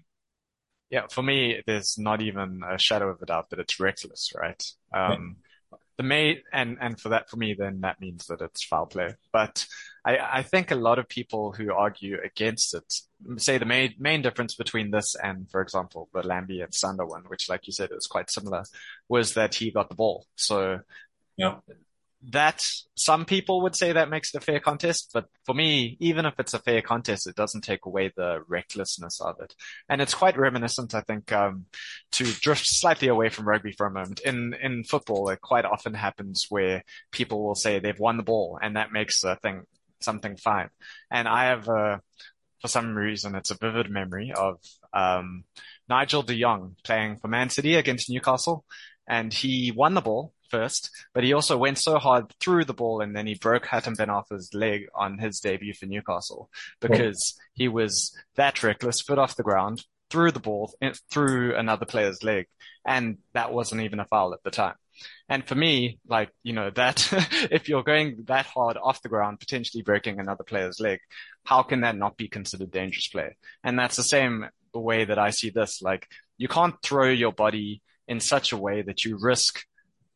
B: Yeah, for me, there's not even a shadow of a doubt that it's reckless, right? Um, yeah. the main, and, and for that, for me, then that means that it's foul play. But I, I think a lot of people who argue against it say the main, main difference between this and, for example, the Lambie and Stander one, which, like you said, is quite similar, was that he got the ball. So
A: yeah
B: that some people would say that makes it a fair contest, but for me, even if it's a fair contest, it doesn't take away the recklessness of it. And it's quite reminiscent, I think, um, to drift slightly away from rugby for a moment. In in football, it quite often happens where people will say they've won the ball, and that makes a thing something fine. And I have a, for some reason, it's a vivid memory of um, Nigel De Jong playing for Man City against Newcastle, and he won the ball first, but he also went so hard through the ball and then he broke Hatem Ben Arfa's leg on his debut for Newcastle because oh. he was that reckless, foot off the ground, threw the ball through another player's leg. And that wasn't even a foul at the time. And for me, like, you know, that if you're going that hard off the ground, potentially breaking another player's leg, how can that not be considered dangerous play? And that's the same way that I see this. Like, you can't throw your body in such a way that you risk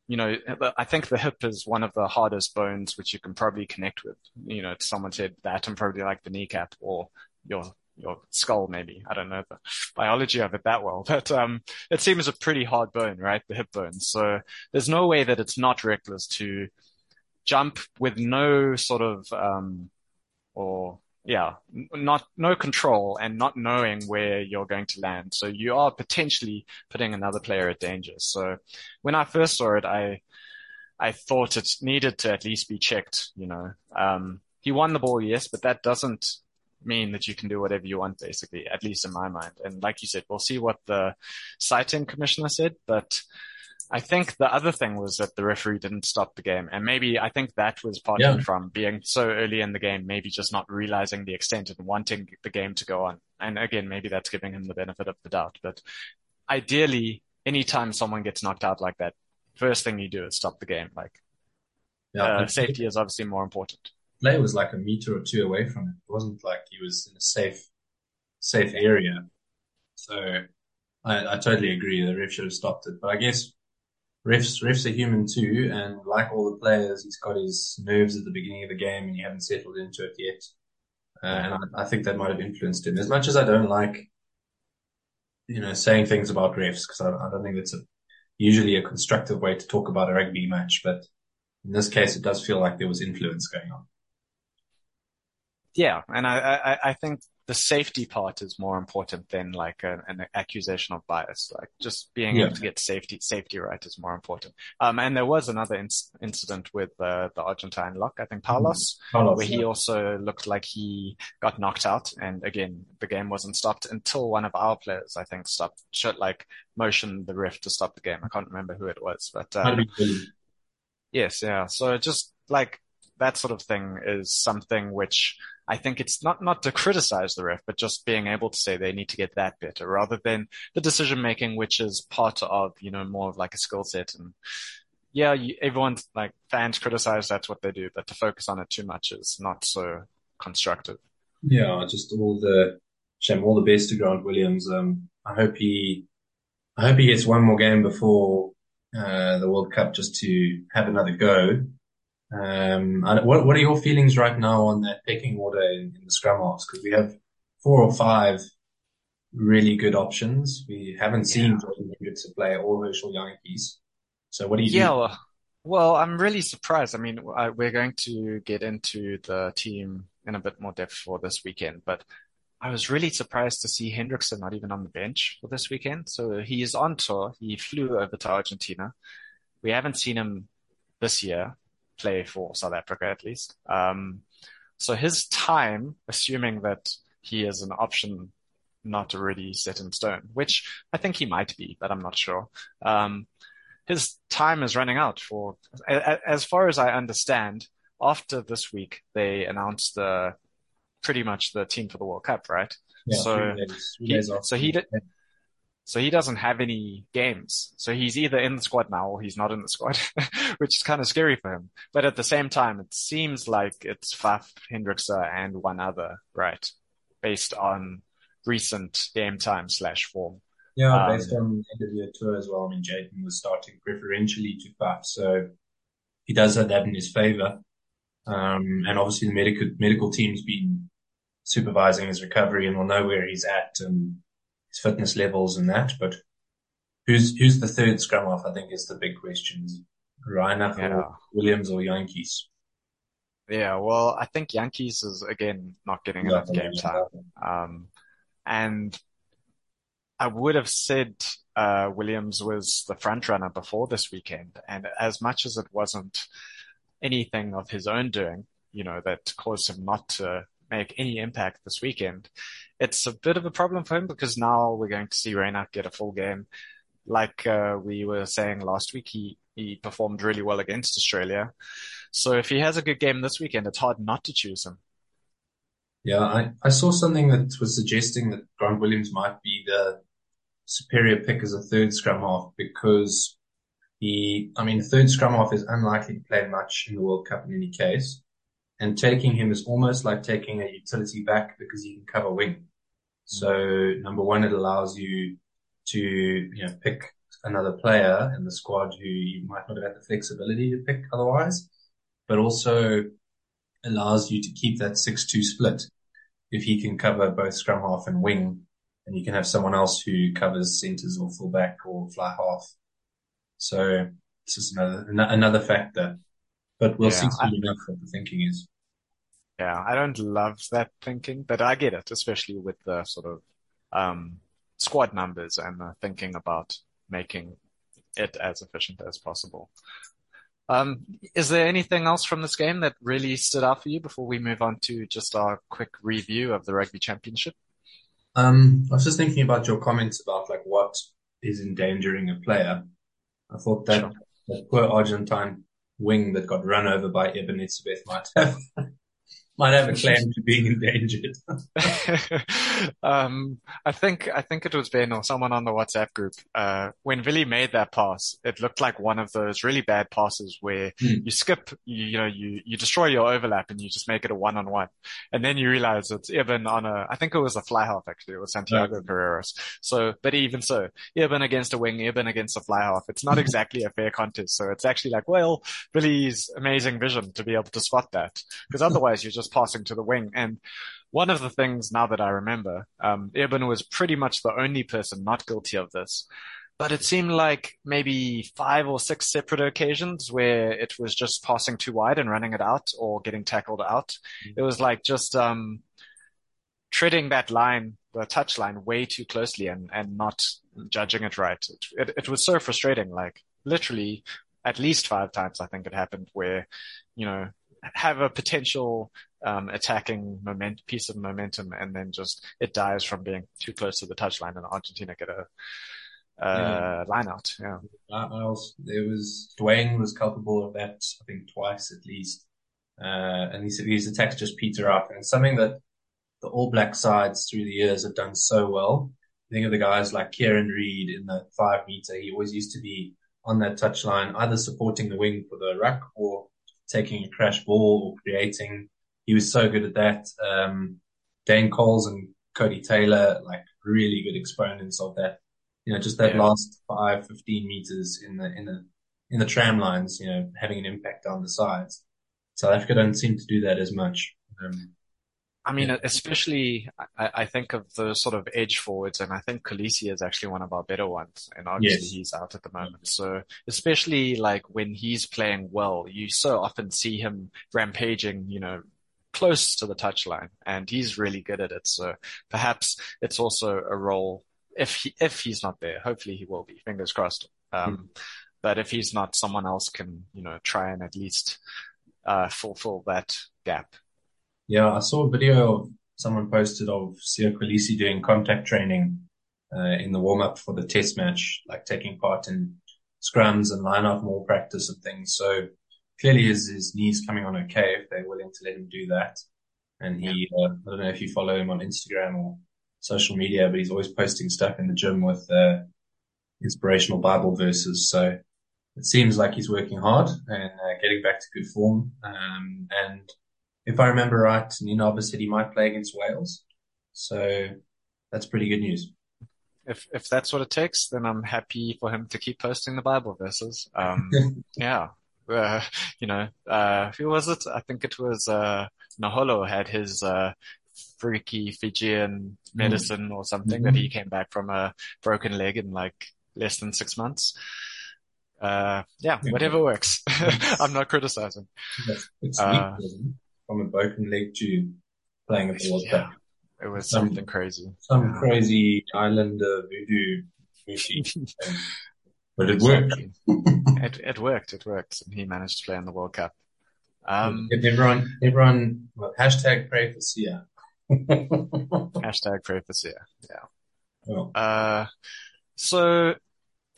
B: you know, I think the hip is one of the hardest bones which you can probably connect with. You know, someone said that and probably like the kneecap or your your skull maybe. I don't know the biology of it that well, but um, it seems a pretty hard bone, right? The hip bone. So there's no way that it's not reckless to jump with no sort of um, or yeah, not no control and not knowing where you're going to land. So you are potentially putting another player at danger. So when I first saw it, I I thought it needed to at least be checked. You know, um, he won the ball, yes, but that doesn't mean that you can do whatever you want, basically. At least in my mind. And like you said, we'll see what the citing commissioner said, but I think the other thing was that the referee didn't stop the game. And maybe I think that was partly yeah. from being so early in the game, maybe just not realizing the extent and wanting the game to go on. And again, maybe that's giving him the benefit of the doubt. But ideally, anytime someone gets knocked out like that, first thing you do is stop the game. Like, yeah, uh, safety is obviously more important.
A: Play was like a meter or two away from it. It wasn't like he was in a safe safe area. So I, I totally agree. The ref should have stopped it. But I guess refs refs are human too, and like all the players, he's got his nerves at the beginning of the game, and you haven't settled into it yet. Uh, and I, I, think that might have influenced him. As much as I don't like, you know, saying things about refs because I, I, don't think that's a, usually a constructive way to talk about a rugby match, but in this case, it does feel like there was influence going on.
B: Yeah, and I, I, I think the safety part is more important than like a, an accusation of bias. Like just being yeah. able to get safety safety right is more important. Um, and there was another in- incident with uh, the Argentine lock, I think Paulos, Paulos where yeah. he also looked like he got knocked out. And again, the game wasn't stopped until one of our players, I think, stopped, should like motioned the ref to stop the game. I can't remember who it was, but um, yes, yeah. So just like that sort of thing is something which I think it's not, not to criticize the ref, but just being able to say they need to get that better rather than the decision making, which is part of, you know, more of like a skill set. And yeah, you, everyone's like fans criticize that's what they do, but to focus on it too much is not so constructive.
A: Yeah, just all the shame, all the best to Grant Williams. Um, I hope he, I hope he gets one more game before uh, the World Cup just to have another go. Um, what what are your feelings right now on that pecking order in, in the scrum halves? Because we have four or five really good options. We haven't seen yeah. Jaden Hendrikse play or Herschel Jantjies. So what do you
B: yeah? Well, well, I'm really surprised. I mean, I, we're going to get into the team in a bit more depth for this weekend, but I was really surprised to see Hendrikse not even on the bench for this weekend. So he is on tour. He flew over to Argentina. We haven't seen him this year play for South Africa at least. Um, so his time, assuming that he is an option not already set in stone, which I think he might be, but I'm not sure. Um, his time is running out for, as far as I understand, after this week, they announced the, pretty much the team for the World Cup, right?
A: Yeah, so, three days, three he,
B: so he did, so he doesn't have any games. So he's either in the squad now or he's not in the squad, which is kind of scary for him. But at the same time, it seems like it's Faf, Hendrikse and one other, right? Based on recent game time slash form.
A: Yeah, um, based on the end of year tour as well. I mean, Jaden was starting preferentially to Faf, so he does have that in his favor. Um, and obviously the medical, medical team's been supervising his recovery and will know where he's at and his fitness levels and that. But who's who's the third scrum half? I think is the big question. Reinach yeah. or Williams or Jantjies?
B: Yeah, well, I think Jantjies is again not getting enough game time. Um, and I would have said uh, Williams was the front runner before this weekend, and as much as it wasn't anything of his own doing, you know, that caused him not to make any impact this weekend, it's a bit of a problem for him because now we're going to see Reinach get a full game. Like uh, we were saying last week, he he performed really well against Australia. So if he has a good game this weekend, it's hard not to choose him.
A: Yeah, I, I saw something that was suggesting that Grant Williams might be the superior pick as a third scrum half because he, I mean, third scrum half is unlikely to play much in the World Cup in any case. And taking him is almost like taking a utility back because he can cover wing. So number one, it allows you to, you know, pick another player in the squad who you might not have had the flexibility to pick otherwise, but also allows you to keep that 6-2 split. If he can cover both scrum half and wing, and you can have someone else who covers centers or fullback or fly half. So it's just another, another factor, but we'll yeah, see soon enough what the thinking is.
B: Yeah, I don't love that thinking, but I get it, especially with the sort of um, squad numbers and the thinking about making it as efficient as possible. Um, is there anything else from this game that really stood out for you before we move on to just our quick review of the rugby championship?
A: Um, I was just thinking about your comments about like what is endangering a player. I thought that, sure. that poor Argentine wing that got run over by Eben Etzebeth might have might have a claim to being endangered.
B: um, I think I think it was Ben or someone on the WhatsApp group. Uh, when Willie made that pass, it looked like one of those really bad passes where mm. you skip, you, you, know, you you destroy your overlap and you just make it a one on one, and then you realize it's even on a. I think it was a fly half actually. It was Santiago Carreras. So, but even so, even against a wing, even against a fly half, it's not exactly a fair contest. So it's actually like, well, Willie's amazing vision to be able to spot that because otherwise you're just passing to the wing. And one of the things now that I remember, um, Eben was pretty much the only person not guilty of this. But it seemed like maybe five or six separate occasions where it was just passing too wide and running it out or getting tackled out. Mm-hmm. It was like just, um, treading that line, the touch line way too closely and, and not judging it right. It, it, it was so frustrating. Like literally at least five times, I think it happened where, you know, have a potential um, attacking moment, piece of momentum, and then just it dies from being too close to the touchline, and Argentina get a uh, yeah. line out. Yeah,
A: was, it was Duane was culpable of that. I think twice at least, uh, and he said his attacks just peter out, and something that the All Black sides through the years have done so well. Think of the guys like Kieran Read in the five meter. He always used to be on that touchline, either supporting the wing for the ruck or taking a crash ball or creating. He was so good at that. Um, Dane Coles and Codie Taylor, like really good exponents of that. You know, just that yeah. last five, 15 meters in the, in the, in the tram lines, you know, having an impact on the sides. South Africa don't seem to do that as much. Um,
B: I mean, yeah. especially I, I, think of the sort of edge forwards, and I think Kolisi is actually one of our better ones, and obviously yes. he's out at the moment. So especially like when he's playing well, you so often see him rampaging, you know, close to the touchline, and he's really good at it. So perhaps it's also a role if he if he's not there. Hopefully he will be. Fingers crossed. Um, mm. But if he's not, someone else can you know try and at least uh, fulfill that gap.
A: Yeah, I saw a video of someone posted of Kolisi doing contact training uh, in the warm up for the test match, like taking part in scrums and line up more practice and things. So clearly his, his knees coming on okay if they're willing to let him do that. And he, uh, I don't know if you follow him on Instagram or social media, but he's always posting stuff in the gym with, uh, inspirational Bible verses. So it seems like he's working hard and uh, getting back to good form. Um, and if I remember right, said he might play against Wales. So that's pretty good news.
B: If if that's what it takes, then I'm happy for him to keep posting the Bible verses. Um, yeah, uh, you know, uh, who was it? I think it was uh, Naholo had his uh, freaky Fijian medicine mm. or something mm-hmm. that he came back from a broken leg in like less than six months. Uh, yeah, whatever works. I'm not criticizing.
A: It's from a broken leg to playing at the World Cup.
B: It was some, something crazy.
A: Some yeah. crazy islander voodoo but it worked.
B: it, it worked. It worked. And he managed to play in the World Cup.
A: Um, everyone, everyone, well, hashtag pray for Siya.
B: hashtag pray for Siya. Yeah. Oh. Uh, so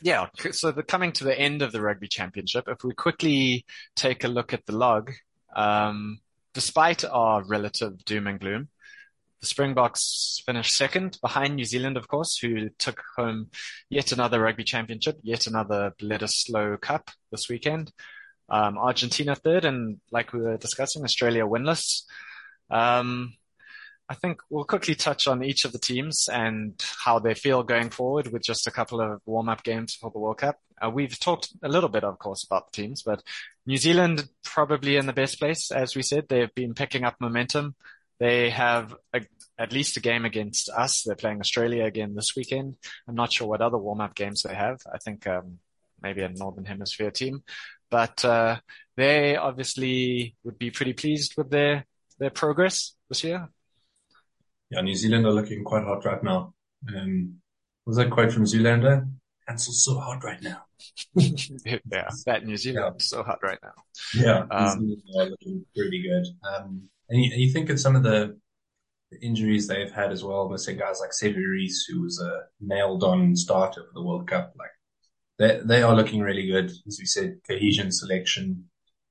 B: yeah, so the, coming to the end of the rugby championship, if we quickly take a look at the log, um, despite our relative doom and gloom, the Springboks finished second behind New Zealand, of course, who took home yet another rugby championship, yet another Bledisloe Cup this weekend. Um, Argentina third, and like we were discussing, Australia winless. Um, I think we'll quickly touch on each of the teams and how they feel going forward with just a couple of warm-up games for the World Cup. Uh, we've talked a little bit, of course, about the teams, but New Zealand probably in the best place. As we said, they've been picking up momentum. They have a, at least a game against us. They're playing Australia again this weekend. I'm not sure what other warm-up games they have. I think um, maybe a Northern Hemisphere team, but uh, they obviously would be pretty pleased with their their progress this year.
A: Yeah, New Zealand are looking quite hot right now. Um, was that quote from Zoolander? Hansel's so hot right now.
B: yeah, that New Zealand yeah. so hot right now.
A: Yeah, um, New Zealand are looking pretty good. Um, and you, you, think of some of the, the injuries they've had as well. Say guys like Sevu Reece, who was a nailed on starter for the World Cup. Like they, they are looking really good. As we said, cohesion, selection,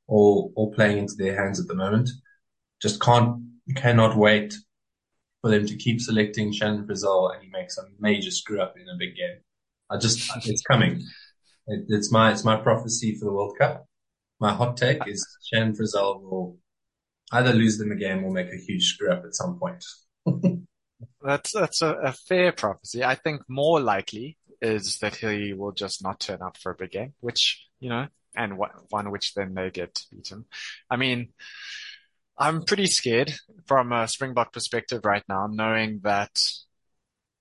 A: all, all playing into their hands at the moment. just can't, cannot wait for them to keep selecting Shannon Frizzell and he makes a major screw up in a big game. I just, it's coming. It, it's my, it's my prophecy for the World Cup. My hot take is Shannon Frizzell will either lose them a game or make a huge screw up at some point.
B: that's, that's a, a fair prophecy. I think more likely is that he will just not turn up for a big game, which, you know, and one which then they get beaten. I mean, I'm pretty scared from a Springbok perspective right now, knowing that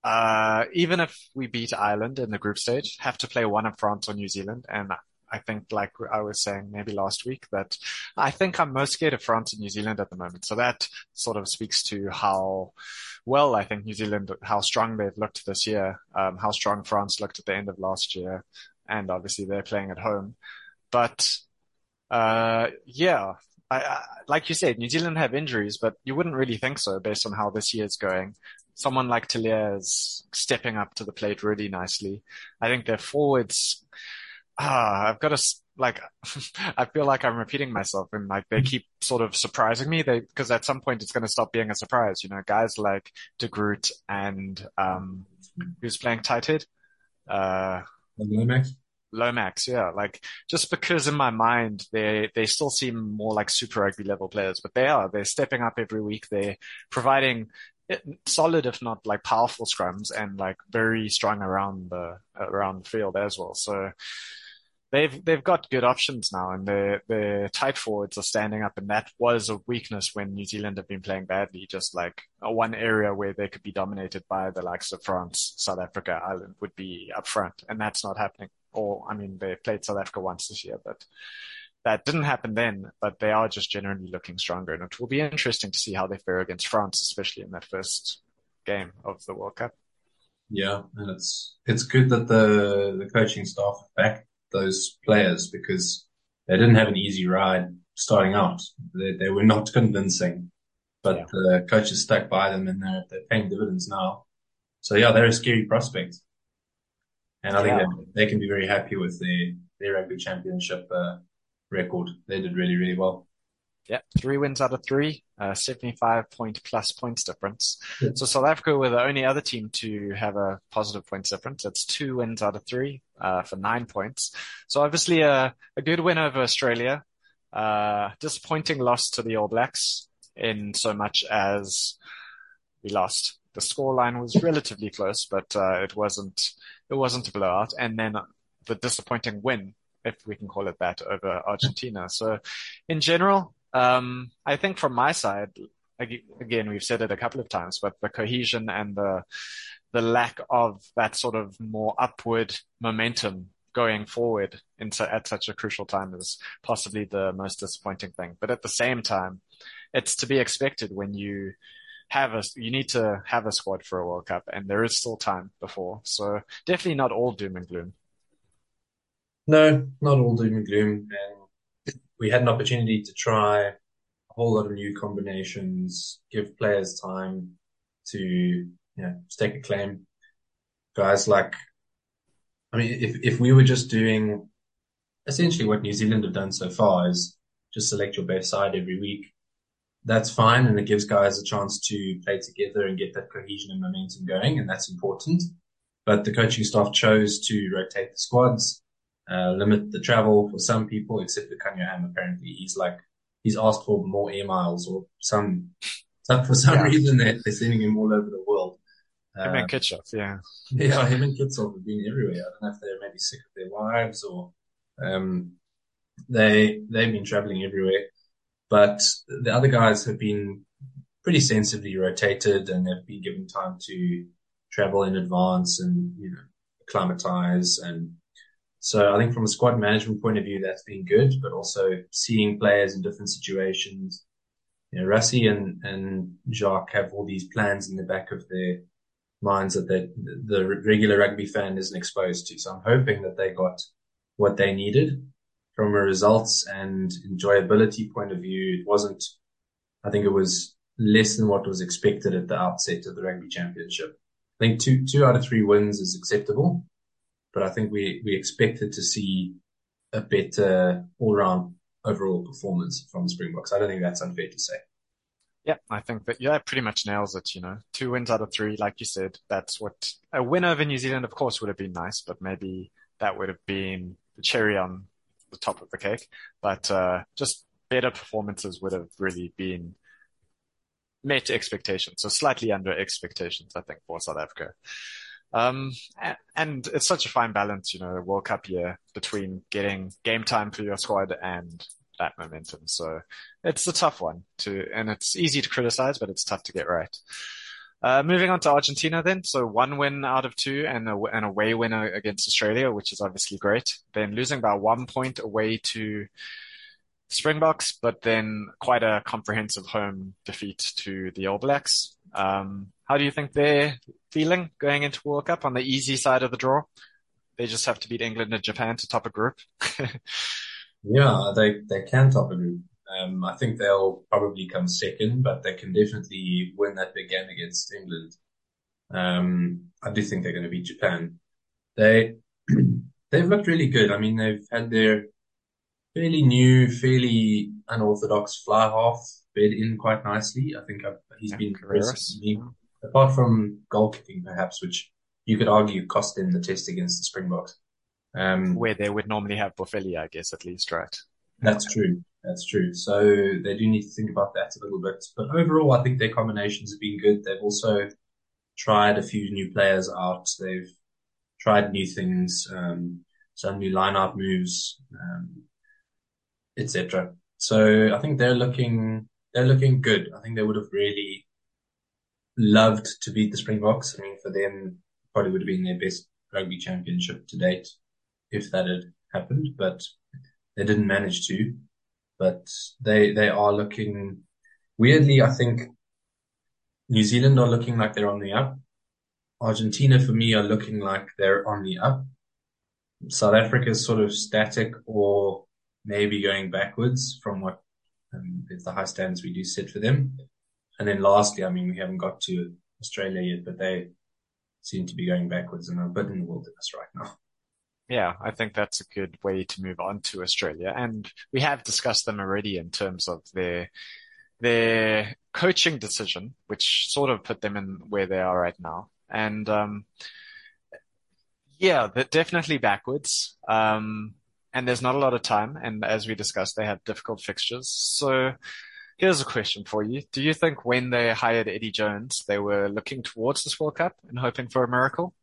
B: uh, even if we beat Ireland in the group stage, have to play one of France or New Zealand, and I think, like I was saying maybe last week, that I think I'm most scared of France and New Zealand at the moment. So that sort of speaks to how well I think New Zealand, how strong they've looked this year, um, how strong France looked at the end of last year, and obviously they're playing at home. But uh, yeah, I, I, like you said, New Zealand have injuries, but you wouldn't really think so based on how this year's going. Someone like Telea is stepping up to the plate really nicely. I think their forwards ah, I've got to like, I feel like I'm repeating myself and like they keep sort of surprising me. They, cause at some point it's going to stop being a surprise, you know, guys like De Groot and, um, who's playing tight head? Uh?
A: Lomax,
B: yeah. Like, just because in my mind, they, they still seem more like super rugby level players, but they are, they're stepping up every week. They're providing eh, solid, if not like powerful scrums and like very strong around the, around the field as well. So, they've they've got good options now, and their their tight forwards are standing up, and that was a weakness when New Zealand have been playing badly. Just like one area where they could be dominated by the likes of France, South Africa, Ireland would be up front, and that's not happening. Or I mean, they played South Africa once this year, but that didn't happen then. But they are just generally looking stronger, and it will be interesting to see how they fare against France, especially in that first game of the World Cup.
A: Yeah, and it's it's good that the the coaching staff back those players because they didn't have an easy ride starting out. They, they were not convincing, but yeah. the coaches stuck by them and they're, they're paying dividends now. So yeah, they're a scary prospect. And I yeah. think they, they can be very happy with their, their rugby championship, uh, record. They did really, really well.
B: Yeah, three wins out of three, uh, 75 point plus points difference. Yeah. So South Africa were the only other team to have a positive points difference. That's two wins out of three, uh, for nine points. So obviously a, a good win over Australia. Uh, disappointing loss to the All Blacks in so much as we lost. The scoreline was relatively close, but, uh, it wasn't, it wasn't a blowout. And then the disappointing win if we can call it that, over Argentina. So in general, um, I think from my side, again, we've said it a couple of times, but the cohesion and the the lack of that sort of more upward momentum going forward into at such a crucial time is possibly the most disappointing thing. But at the same time, it's to be expected when you have a you need to have a squad for a World Cup, and there is still time before. So definitely not all doom and gloom.
A: No, not all doom and gloom, and we had an opportunity to try a whole lot of new combinations, give players time to, you know, stake a claim. Guys like, I mean, if, if we were just doing essentially what New Zealand have done so far is just select your best side every week. That's fine. And it gives guys a chance to play together and get that cohesion and momentum going. And that's important. But the coaching staff chose to rotate the squads uh, limit the travel for some people, except for Kanye Ham. Apparently, he's like he's asked for more air miles or some. some for some yeah. reason, they're, they're sending him all over the world.
B: Him and uh, Kitshoff, yeah.
A: Yeah, him and Kitshoff have been everywhere. I don't know if they're maybe sick of their wives or um, they they've been traveling everywhere. But the other guys have been pretty sensibly rotated and they've been given time to travel in advance and you know acclimatize and so I think from a squad management point of view, that's been good, but also seeing players in different situations. You know, Rassie and, and Jacques have all these plans in the back of their minds that they, the regular rugby fan isn't exposed to. So I'm hoping that they got what they needed from a results and enjoyability point of view. It wasn't, I think it was less than what was expected at the outset of the rugby championship. I think two, two out of three wins is acceptable but I think we, we expected to see a better all round overall performance from Springboks. I don't think that's unfair to say.
B: Yeah, I think that yeah, pretty much nails it. You know, two wins out of three, like you said. That's what a win over New Zealand, of course, would have been nice, but maybe that would have been the cherry on the top of the cake. But uh, just better performances would have really been met expectations, so slightly under expectations, I think, for South Africa. Um, and it's such a fine balance, you know, World Cup year between getting game time for your squad and that momentum. So it's a tough one to, and it's easy to criticize, but it's tough to get right. Uh, moving on to Argentina then. So one win out of two and a, an away winner against Australia, which is obviously great. Then losing by one point away to Springboks, but then quite a comprehensive home defeat to the All Blacks. Um, how do you think they're feeling going into World Cup on the easy side of the draw? They just have to beat England and Japan to top a group.
A: yeah, they, they can top a group. Um, I think they'll probably come second, but they can definitely win that big game against England. Um, I do think they're going to beat Japan. They, they've looked really good. I mean, they've had their fairly new, fairly unorthodox fly half bed in quite nicely. I think I've, he's yeah, been impressive apart from goal kicking perhaps, which you could argue cost them the test against the Springboks.
B: Um, Where they would normally have Boffelli, I guess, at least, right?
A: That's true. That's true. So they do need to think about that a little bit. But overall, I think their combinations have been good. They've also tried a few new players out. They've tried new things, um, some new line-out moves. Um, etc. So I think they're looking they're looking good. I think they would have really loved to beat the Springboks. I mean, for them, probably would have been their best rugby championship to date if that had happened, but they didn't manage to. But they they are looking weirdly. I think New Zealand are looking like they're on the up. Argentina, for me, are looking like they're on the up. South Africa is sort of static or maybe going backwards from what um, the high standards we do set for them. And then lastly, I mean, we haven't got to Australia yet, but they seem to be going backwards and are a bit in the wilderness right now.
B: Yeah, I think that's a good way to move on to Australia. And we have discussed them already in terms of their, their coaching decision, which sort of put them in where they are right now. And, um, yeah, they're definitely backwards. Um, and there's not a lot of time. And as we discussed, they have difficult fixtures. So here's a question for you. Do you think when they hired Eddie Jones, they were looking towards this World Cup and hoping for a miracle?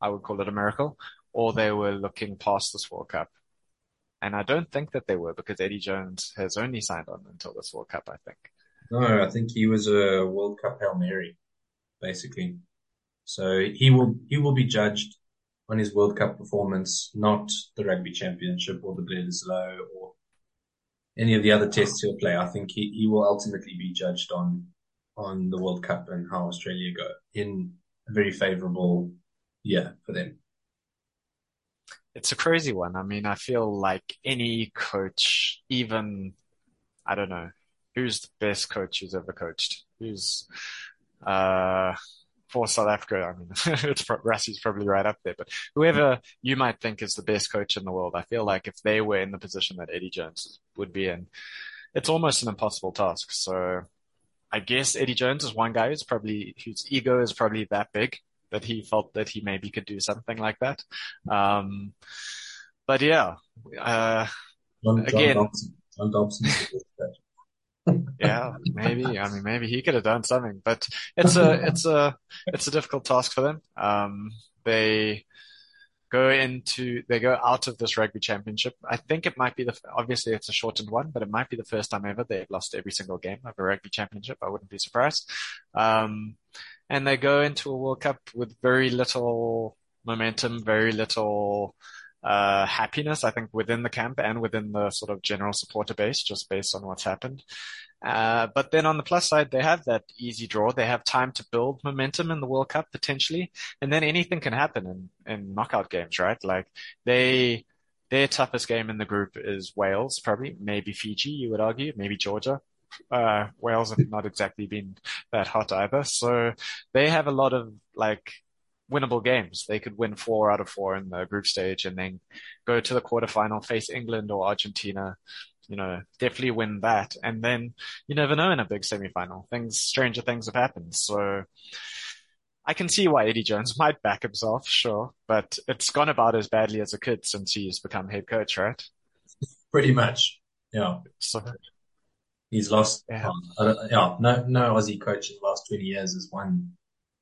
B: I would call it a miracle. Or they were looking past this World Cup? And I don't think that they were because Eddie Jones has only signed on until this World Cup, I think.
A: No, I think he was a World Cup Hail Mary, basically. So he will, he will be judged on his World Cup performance, not the Rugby Championship or the Bledisloe or any of the other tests he'll play. I think he, he will ultimately be judged on on the World Cup and how Australia go in a very favourable year for them.
B: It's a crazy one. I mean, I feel like any coach, even I don't know, who's the best coach who's ever coached? Who's uh for South Africa, I mean, it's Rassie's probably right up there, but whoever you might think is the best coach in the world, I feel like if they were in the position that Eddie Jones would be in, it's almost an impossible task. So I guess Eddie Jones is one guy who's probably, whose ego is probably that big that he felt that he maybe could do something like that. Um, but yeah, uh, John, John again, Dobson. John Dobson yeah, maybe. I mean, maybe he could have done something, but it's a, it's a, it's a difficult task for them. Um, they go into, they go out of this rugby championship. I think it might be the, obviously it's a shortened one, but it might be the first time ever they've lost every single game of a rugby championship. I wouldn't be surprised. Um, and they go into a World Cup with very little momentum, very little, uh, happiness, I think, within the camp and within the sort of general supporter base, just based on what's happened. Uh, but then on the plus side, they have that easy draw. They have time to build momentum in the World Cup potentially, and then anything can happen in, in knockout games, right? Like they, their toughest game in the group is Wales, probably, maybe Fiji, you would argue, maybe Georgia. Uh, Wales have not exactly been that hot either. So they have a lot of like winnable games. They could win four out of four in the group stage and then go to the quarterfinal, face England or Argentina, you know, definitely win that. And then you never know in a big semi-final. Things, stranger things have happened. So I can see why Eddie Jones might back himself, sure, but it's gone about as badly as it could since he's become head coach, right?
A: Pretty much. Yeah.
B: So
A: He's lost.
B: Yeah.
A: uh, yeah, no, no Aussie coach in the last 20 years has won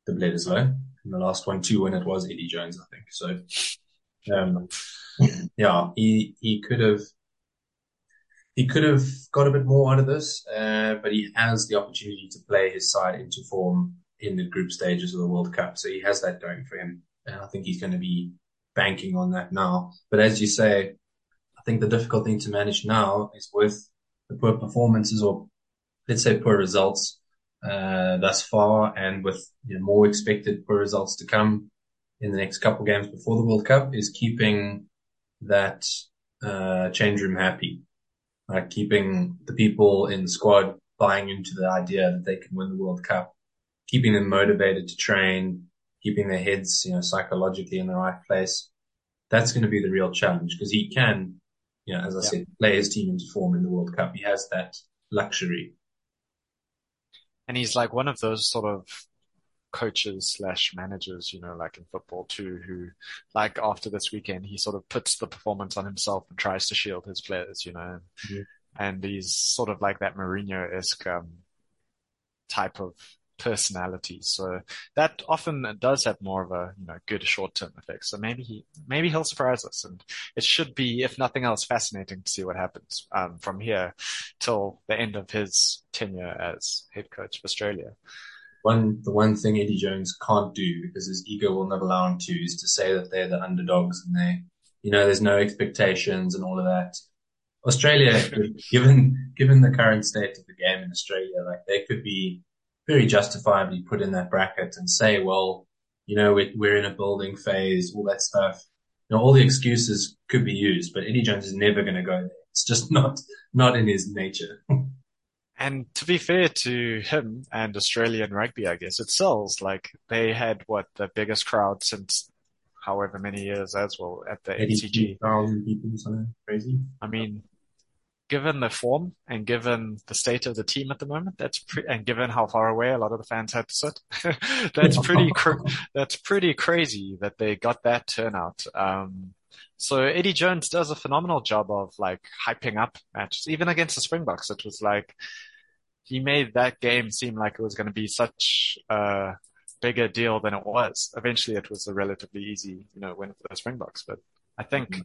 A: the Bledisloe. And the last one to win it was Eddie Jones, I think. So, um, yeah, he, he could have, he could have got a bit more out of this, uh, but he has the opportunity to play his side into form in the group stages of the World Cup. So he has that going for him. And I think he's going to be banking on that now. But as you say, I think the difficult thing to manage now is with the poor performances or let's say poor results, uh, thus far and with you know, more expected poor results to come in the next couple games before the World Cup is keeping that, uh, change room happy, like keeping the people in the squad buying into the idea that they can win the World Cup, keeping them motivated to train, keeping their heads, you know, psychologically in the right place. That's going to be the real challenge because he can, you know, as I
B: Yeah.
A: said, play his team into form in the World Cup. He has that luxury.
B: and he's like one of those sort of coaches slash managers, you know, like in football too, who like after this weekend, he sort of puts the performance on himself and tries to shield his players, you know, and he's sort of like that Mourinho-esque, um, type of personality. So that often does have more of a, you know, good short-term effect. So maybe he, maybe he'll surprise us and it should be, if nothing else, fascinating to see what happens, um, from here till the end of his tenure as head coach of Australia.
A: One, the one thing Eddie Jones can't do because his ego will never allow him to is to say that they're the underdogs and they, you know, there's no expectations and all of that. Australia, given, given the current state of the game in Australia, like they could be very justifiably put in that bracket and say, well, you know, we're, we're in a building phase, all that stuff. You know, all the excuses could be used, but Eddie Jones is never going to go there. It's just not, not in his nature.
B: And to be fair to him and Australian rugby, I guess it sells. Like they had what the biggest crowd since however many years as well at the MCG.
A: 82,000 people, something crazy.
B: I mean, given the form and given the state of the team at the moment, that's pre- and given how far away a lot of the fans had to sit, that's pretty cr- that's pretty crazy that they got that turnout. Um, so Eddie Jones does a phenomenal job of like hyping up matches, even against the Springboks. It was like he made that game seem like it was going to be such a bigger deal than it was. Eventually, it was a relatively easy, you know, win for the Springboks, but I think
A: Mhm.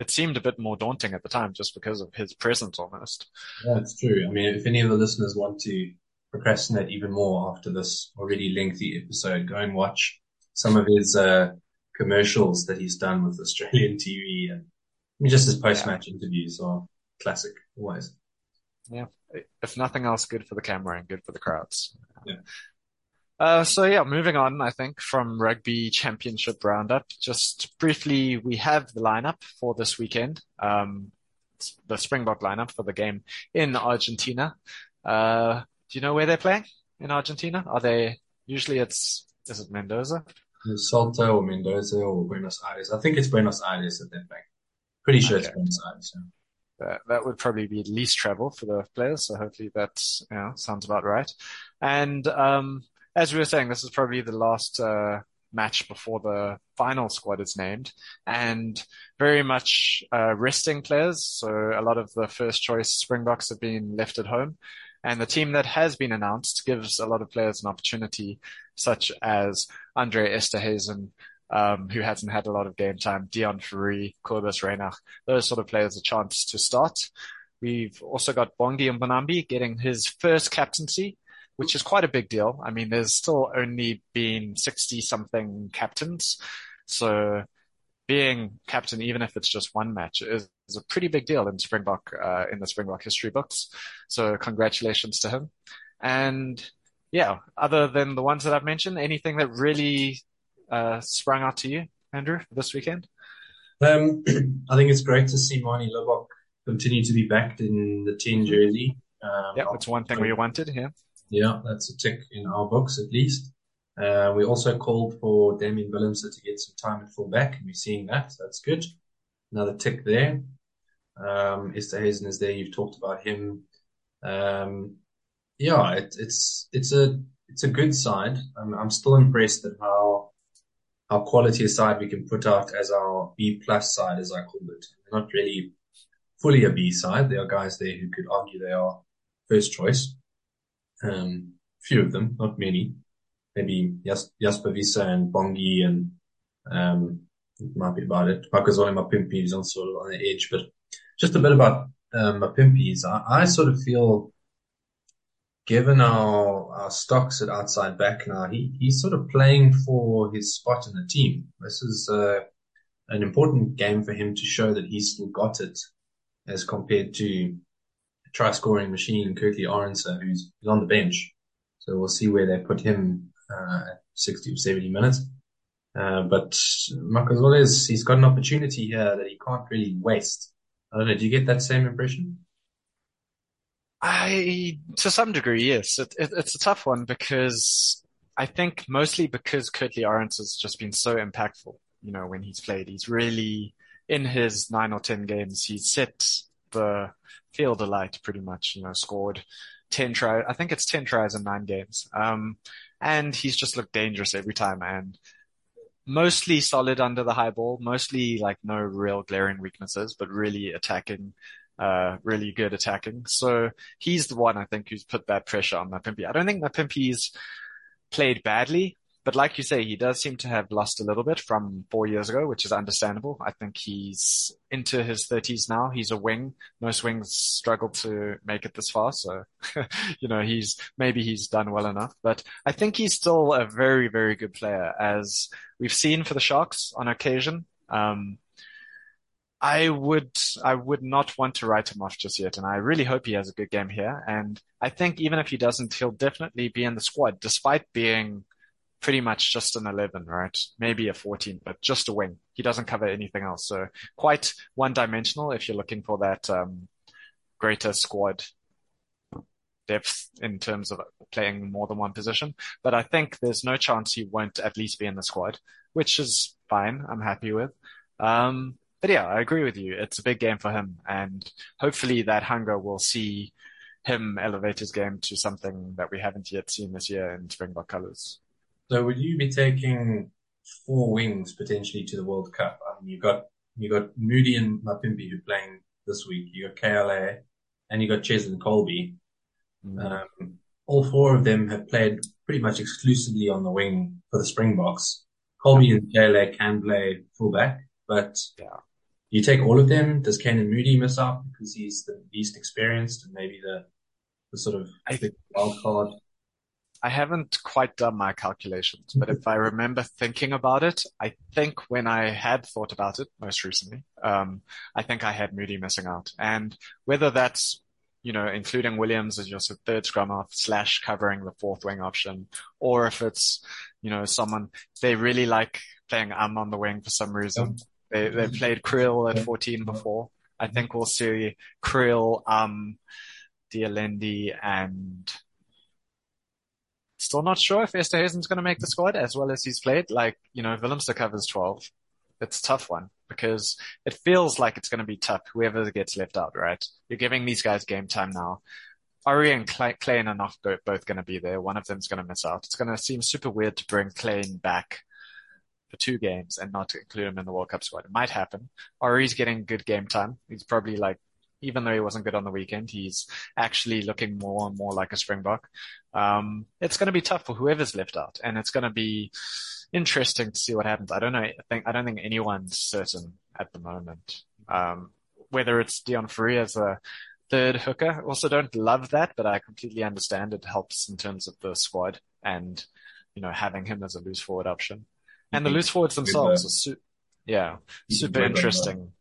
B: It seemed a bit more daunting at the time just because of his presence almost.
A: Yeah, it's true. I mean, if any of the listeners want to procrastinate even more after this already lengthy episode, go and watch some of his uh, commercials that he's done with Australian TV and I mean, just his post-match interviews are classic always. Yeah.
B: If nothing else, good for the camera and good for the crowds.
A: Yeah.
B: Uh, so yeah, moving on, I think from rugby championship roundup, just briefly, we have the lineup for this weekend. Um, the Springbok lineup for the game in Argentina. Uh, do you know where they're playing in Argentina? Are they, usually it's, is it Mendoza?
A: Salta or Mendoza or Buenos Aires. I think it's Buenos Aires that they're playing. Pretty sure it's Buenos Aires. Yeah.
B: That, that would probably be least travel for the players. So hopefully that, you know, sounds about right. And, um, as we were saying, this is probably the last, uh, match before the final squad is named and very much, uh, resting players. So a lot of the first choice Springboks have been left at home and the team that has been announced gives a lot of players an opportunity such as Andre Esterhuizen, um, who hasn't had a lot of game time, Deon Fourie, Cobus Reinach, those sort of players a chance to start. We've also got Bongi Mbonambi getting his first captaincy, which is quite a big deal. I mean, there's still only been 60 something captains. So being captain, even if it's just one match, is, is a pretty big deal in Springbok, uh, in the Springbok history books. So congratulations to him. And yeah, other than the ones that I've mentioned, anything that really, uh, sprung out to you, Andrew, this weekend?
A: Um, I think it's great to see Manie Libbok continue to be backed in the 10 jersey. Um,
B: Yeah, it's one thing we wanted here.
A: Yeah, that's a tick in our books at least. Uh, we also called for Damian Willemse to get some time at fullback, and we're seeing that. So that's good. Another tick there. Um, Esterhuizen is there. You've talked about him. Um, yeah, it, it's it's a it's a good side. I'm, I'm still impressed at how how quality a side we can put out as our B plus side, as I called it. Not really fully a B side. There are guys there who could argue they are first choice. Um, few of them, not many. Maybe Jas- Jasper Wiese and Bongi and um, might be about it. Makazole Mapimpi is also on the edge, but just a bit about um, Mapimpi's. I, I sort of feel given our, our stocks at outside back now, he, he's sort of playing for his spot in the team. This is uh, an important game for him to show that he's still got it as compared to try scoring machine Kurt-Lee Arendse, who's, on the bench. So we'll see where they put him uh, at 60 or 70 minutes. Uh, but Makazole, he's got an opportunity here that he can't really waste. I don't know. Do you get that same impression?
B: I, to some degree, yes. It, it, it's a tough one because I think mostly because Kurt-Lee has just been so impactful. You know, when he's played, he's really in his nine or ten games, he's set the field alight pretty much. You know, scored ten tries. I think it's ten tries in nine games. Um, and he's just looked dangerous every time and mostly solid under the high ball, mostly like no real glaring weaknesses, but really attacking uh, really good attacking. So he's the one I think who's put that pressure on Mapimpi. I don't think Mapimpi's played badly, but like you say, he does seem to have lost a little bit from four years ago, which is understandable. I think he's into his thirties now. He's a wing. Most wings struggle to make it this far. So, you know, he's, maybe he's done well enough, but I think he's still a very, very good player as we've seen for the Sharks on occasion. Um, I would I would not want to write him off just yet, and I really hope he has a good game here. And I think even if he doesn't, he'll definitely be in the squad, despite being pretty much just an 11, right? Maybe a 14, but just a wing. He doesn't cover anything else, so quite one-dimensional if you're looking for that um, greater squad depth in terms of playing more than one position. But I think there's no chance he won't at least be in the squad, which is fine. I'm happy with. Um, but yeah, I agree with you. It's a big game for him, and hopefully that hunger will see him elevate his game to something that we haven't yet seen this year in Springbok colours.
A: So would you be taking four wings potentially to the World Cup? I mean, you got you got Moodie and Mapimpi who are playing this week. You got KLA, and you got Cheslin Kolbe. Mm. Um, all four of them have played pretty much exclusively on the wing for the Springboks. Kolbe and KLA can play fullback, but yeah you take all of them? Does Canan Moodie miss out because he's the least experienced and maybe the, the sort of I, wild card?
B: I haven't quite done my calculations, but if I remember thinking about it, I think when I had thought about it most recently, um, I think I had Moodie missing out. And whether that's, you know, including Williams as your third scrum half slash covering the fourth wing option, or if it's, you know, someone they really like playing um on the wing for some reason. They they played Kriel at 14 before. I think we'll see Kriel, um, de Allende and still not sure if Esterhuizen's going to make the squad as well as he's played. Like, you know, Willemse covers 12. It's a tough one because it feels like it's going to be tough. Whoever gets left out, right? You're giving these guys game time now. Orie and Kleyn are not both going to be there. One of them's going to miss out. It's going to seem super weird to bring Kleyn back for two games and not include him in the World Cup squad. It might happen. He's getting good game time. He's probably like, even though he wasn't good on the weekend, he's actually looking more and more like a Springbok. Um, it's going to be tough for whoever's left out and it's going to be interesting to see what happens. I don't know. I think, I don't think anyone's certain at the moment. Um, whether it's Deon Fourie as a third hooker. Also don't love that, but I completely understand it helps in terms of the squad and, you know, having him as a loose forward option. And the loose forwards themselves are su- yeah, super interesting.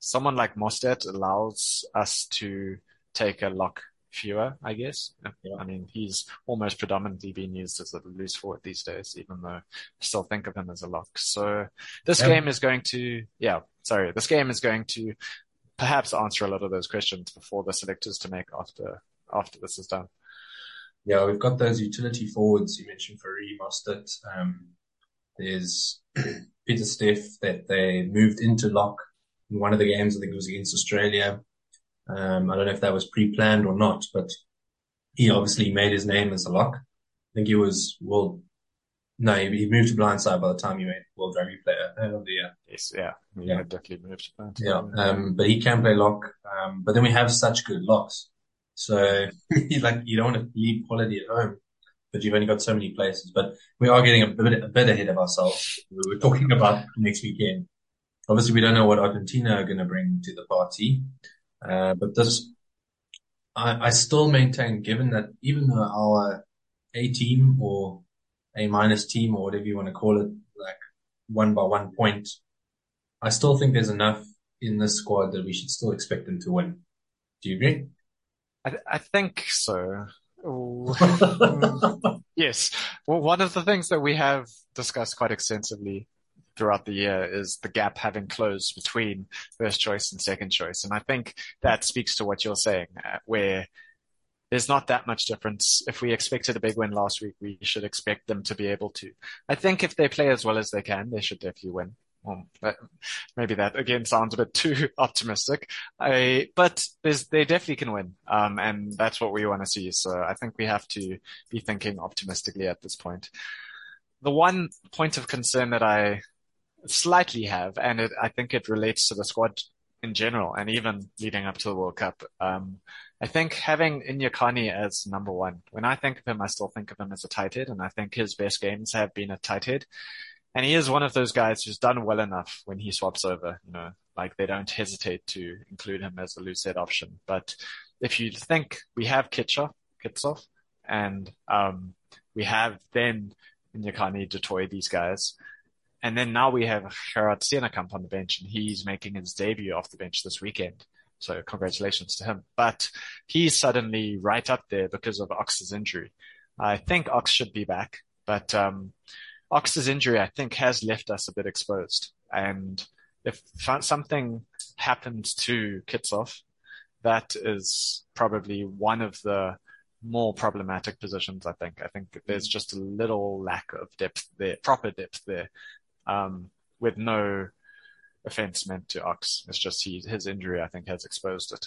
B: Someone like Mostert allows us to take a lock fewer, I guess. Yeah. I mean, he's almost predominantly being used as a loose forward these days, even though I still think of him as a lock. So this yeah. game is going to, yeah, sorry, this game is going to perhaps answer a lot of those questions before the selectors to make after, after this is done.
A: Yeah, we've got those utility forwards you mentioned for Mostert. Um, there's Pieter-Steph that they moved into lock in one of the games. I think it was against Australia. Um, I don't know if that was pre-planned or not, but he obviously made his name as a lock. I think he was world. No, he, he moved to blindside by the time he made World Rugby Player of the Year.
B: Yes, yeah,
A: Yeah.
B: definitely moved. But,
A: Yeah, um, but he can play lock. Um, but then we have such good locks, so like you don't want to leave quality at home, but you've only got so many places. But we are getting a bit a bit ahead of ourselves. We were talking about next weekend. Obviously, we don't know what Argentina are going to bring to the party, uh, but this, I, I still maintain, given that even though our A team or A minus team or whatever you want to call it, like one by one point, I still think there's enough in this squad that we should still expect them to win. Do you agree?
B: I, I think so. Yes. Well, one of the things that we have discussed quite extensively throughout the year is the gap having closed between first choice and second choice. And I think that speaks to what you're saying, uh, where there's not that much difference. If we expected a big win last week, we should expect them to be able to. I think if they play as well as they can, they should definitely win. Well, but maybe that again sounds a bit too optimistic. I, but they definitely can win. Um, and that's what we want to see. So I think we have to be thinking optimistically at this point. The one point of concern that I slightly have, and it, I think it relates to the squad in general, and even leading up to the World Cup. Um, I think having Nyakane as number one, when I think of him, I still think of him as a tight head, and I think his best games have been a tight head. And he is one of those guys who's done well enough when he swaps over, you know, like they don't hesitate to include him as a loose head option. But if you think we have Kitcher, Kitshoff, and, um, we have then Nyakane, Detoy, these guys, and then now we have Gerard Steenekamp on the bench and he's making his debut off the bench this weekend. So congratulations to him. But he's suddenly right up there because of Ox's injury. I think Ox should be back, but, um, Ox's injury, I think, has left us a bit exposed. And if something happens to Kitshoff, that is probably one of the more problematic positions, I think. I think there's just a little lack of depth there, proper depth there, um, with no offense meant to Ox. It's just he, his injury, I think, has exposed it.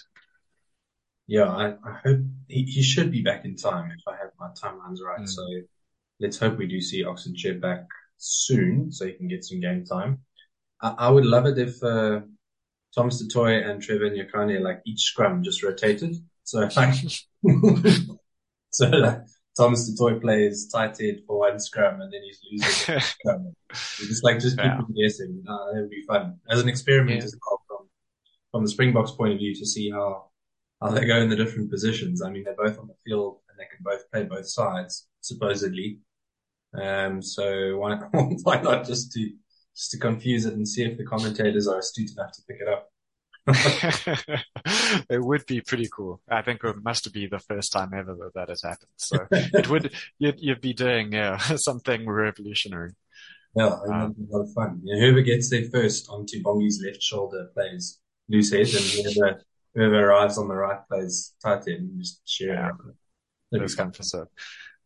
A: Yeah, I, I hope he, he should be back in time if I have my timelines right.
B: Mm.
A: So let's hope we do see Ox Nché back soon so he can get some game time. I, I would love it if uh, Thomas du Toit and Trevor Nyakane like each scrum just rotated. So like, so like Thomas du Toit plays tight head for one scrum and then he's losing the scrum. Just like just keep
B: Yeah.
A: them guessing. Uh, that would be fun as an experiment
B: Yeah.
A: as well from from the Springboks point of view to see how how they go in the different positions. I mean, they're both on the field and they can both play both sides supposedly. Um, so why why not just to just to confuse it and see if the commentators are astute enough to pick it up.
B: it would be pretty cool. I think it must be the first time ever that that has happened. So it would, you'd, you'd be doing, yeah, something revolutionary.
A: Yeah, I mean, that'd be a lot of fun. Whoever gets there first onto Bongi's left shoulder plays loose head, and whoever whoever arrives on the right plays tight head and just share
B: Yeah.
A: it. That'd be
B: Those
A: fun.
B: kind of so.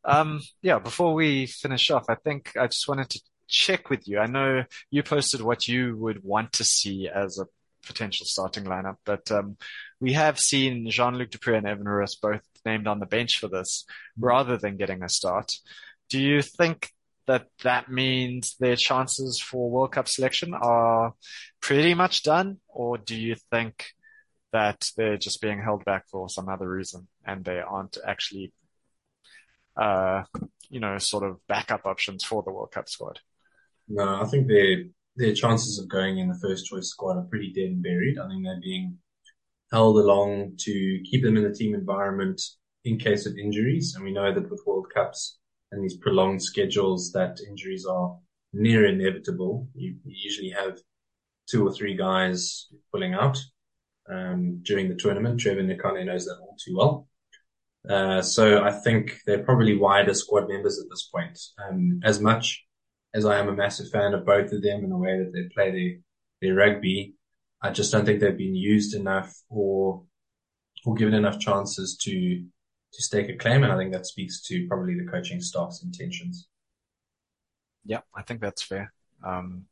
B: Um, yeah, before we finish off, I think I just wanted to check with you. I know you posted what you would want to see as a potential starting lineup, but um, we have seen Jean-Luc du Preez and Evan Roos both named on the bench for this rather than getting a start. Do you think that that means their chances for World Cup selection are pretty much done, or do you think that they're just being held back for some other reason and they aren't actually, uh, you know, sort of backup options for the World Cup squad?
A: No, I think their their chances of going in the first choice squad are pretty dead and buried. I think they're being held along to keep them in the team environment in case of injuries. And we know that with World Cups and these prolonged schedules that injuries are near inevitable. You, usually have two or three guys pulling out um, during the tournament. Trevor Nyakane knows that all too well. Uh, so I think they're probably wider squad members at this point. Um, as much as I am a massive fan of both of them and the way that they play their, their rugby, I just don't think they've been used enough or, or given enough chances to, to stake a claim. And I think that speaks to probably the coaching staff's intentions.
B: Yeah, I think that's fair. Um,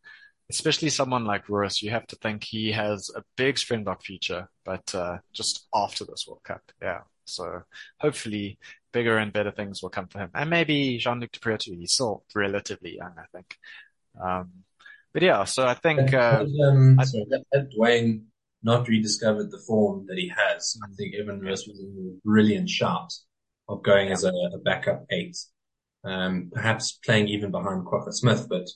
B: especially someone like Roos, you have to think he has a big Springbok future, but uh, just after this World Cup, yeah. So hopefully bigger and better things will come for him. And maybe Jean-Luc du Preez too. He's still relatively young, I think. Um, but yeah, so I think, uh,
A: um,
B: I-
A: sorry, had, had Duane not rediscovered the form that he has, I think Evan Roos was a brilliant shot of going as a, a backup eight. Um, perhaps playing even behind Kwagga Smith, but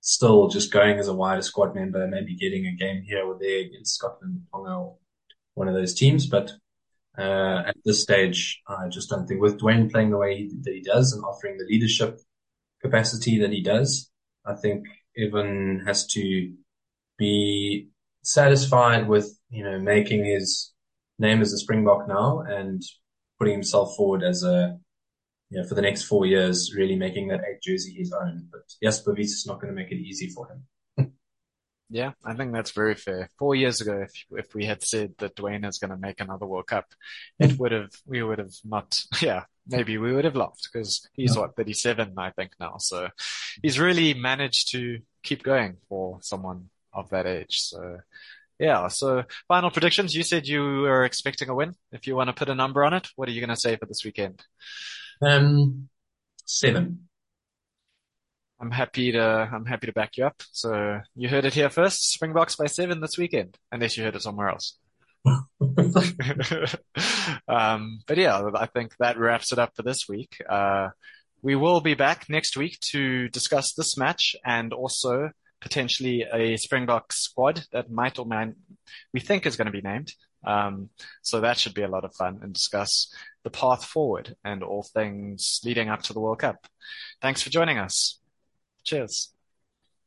A: still just going as a wider squad member, maybe getting a game here or there against Scotland, Tonga, or one of those teams. But uh, at this stage, I just don't think with Duane playing the way he, that he does and offering the leadership capacity that he does, I think Evan has to be satisfied with, you know, making his name as a Springbok now and putting himself forward as a, you know, for the next four years, really making that eight jersey his own. But Jasper Wiese is not going to make it easy for him.
B: Yeah, I think that's very fair. Four years ago, if if we had said that Duane is going to make another World Cup, it would have we would have not. Yeah, maybe we would have laughed because he's what 37, I think now. So he's really managed to keep going for someone of that age. So yeah. So final predictions. You said you were expecting a win. If you want to put a number on it, what are you going to say for this weekend?
A: Um, seven.
B: I'm happy to I'm happy to back you up. So you heard it here first. Springboks by seven this weekend, unless you heard it somewhere else. um, but yeah, I think that wraps it up for this week. Uh, we will be back next week to discuss this match and also potentially a Springbok squad that might or might we think is going to be named. Um, so that should be a lot of fun and discuss the path forward and all things leading up to the World Cup. Thanks for joining us. Cheers.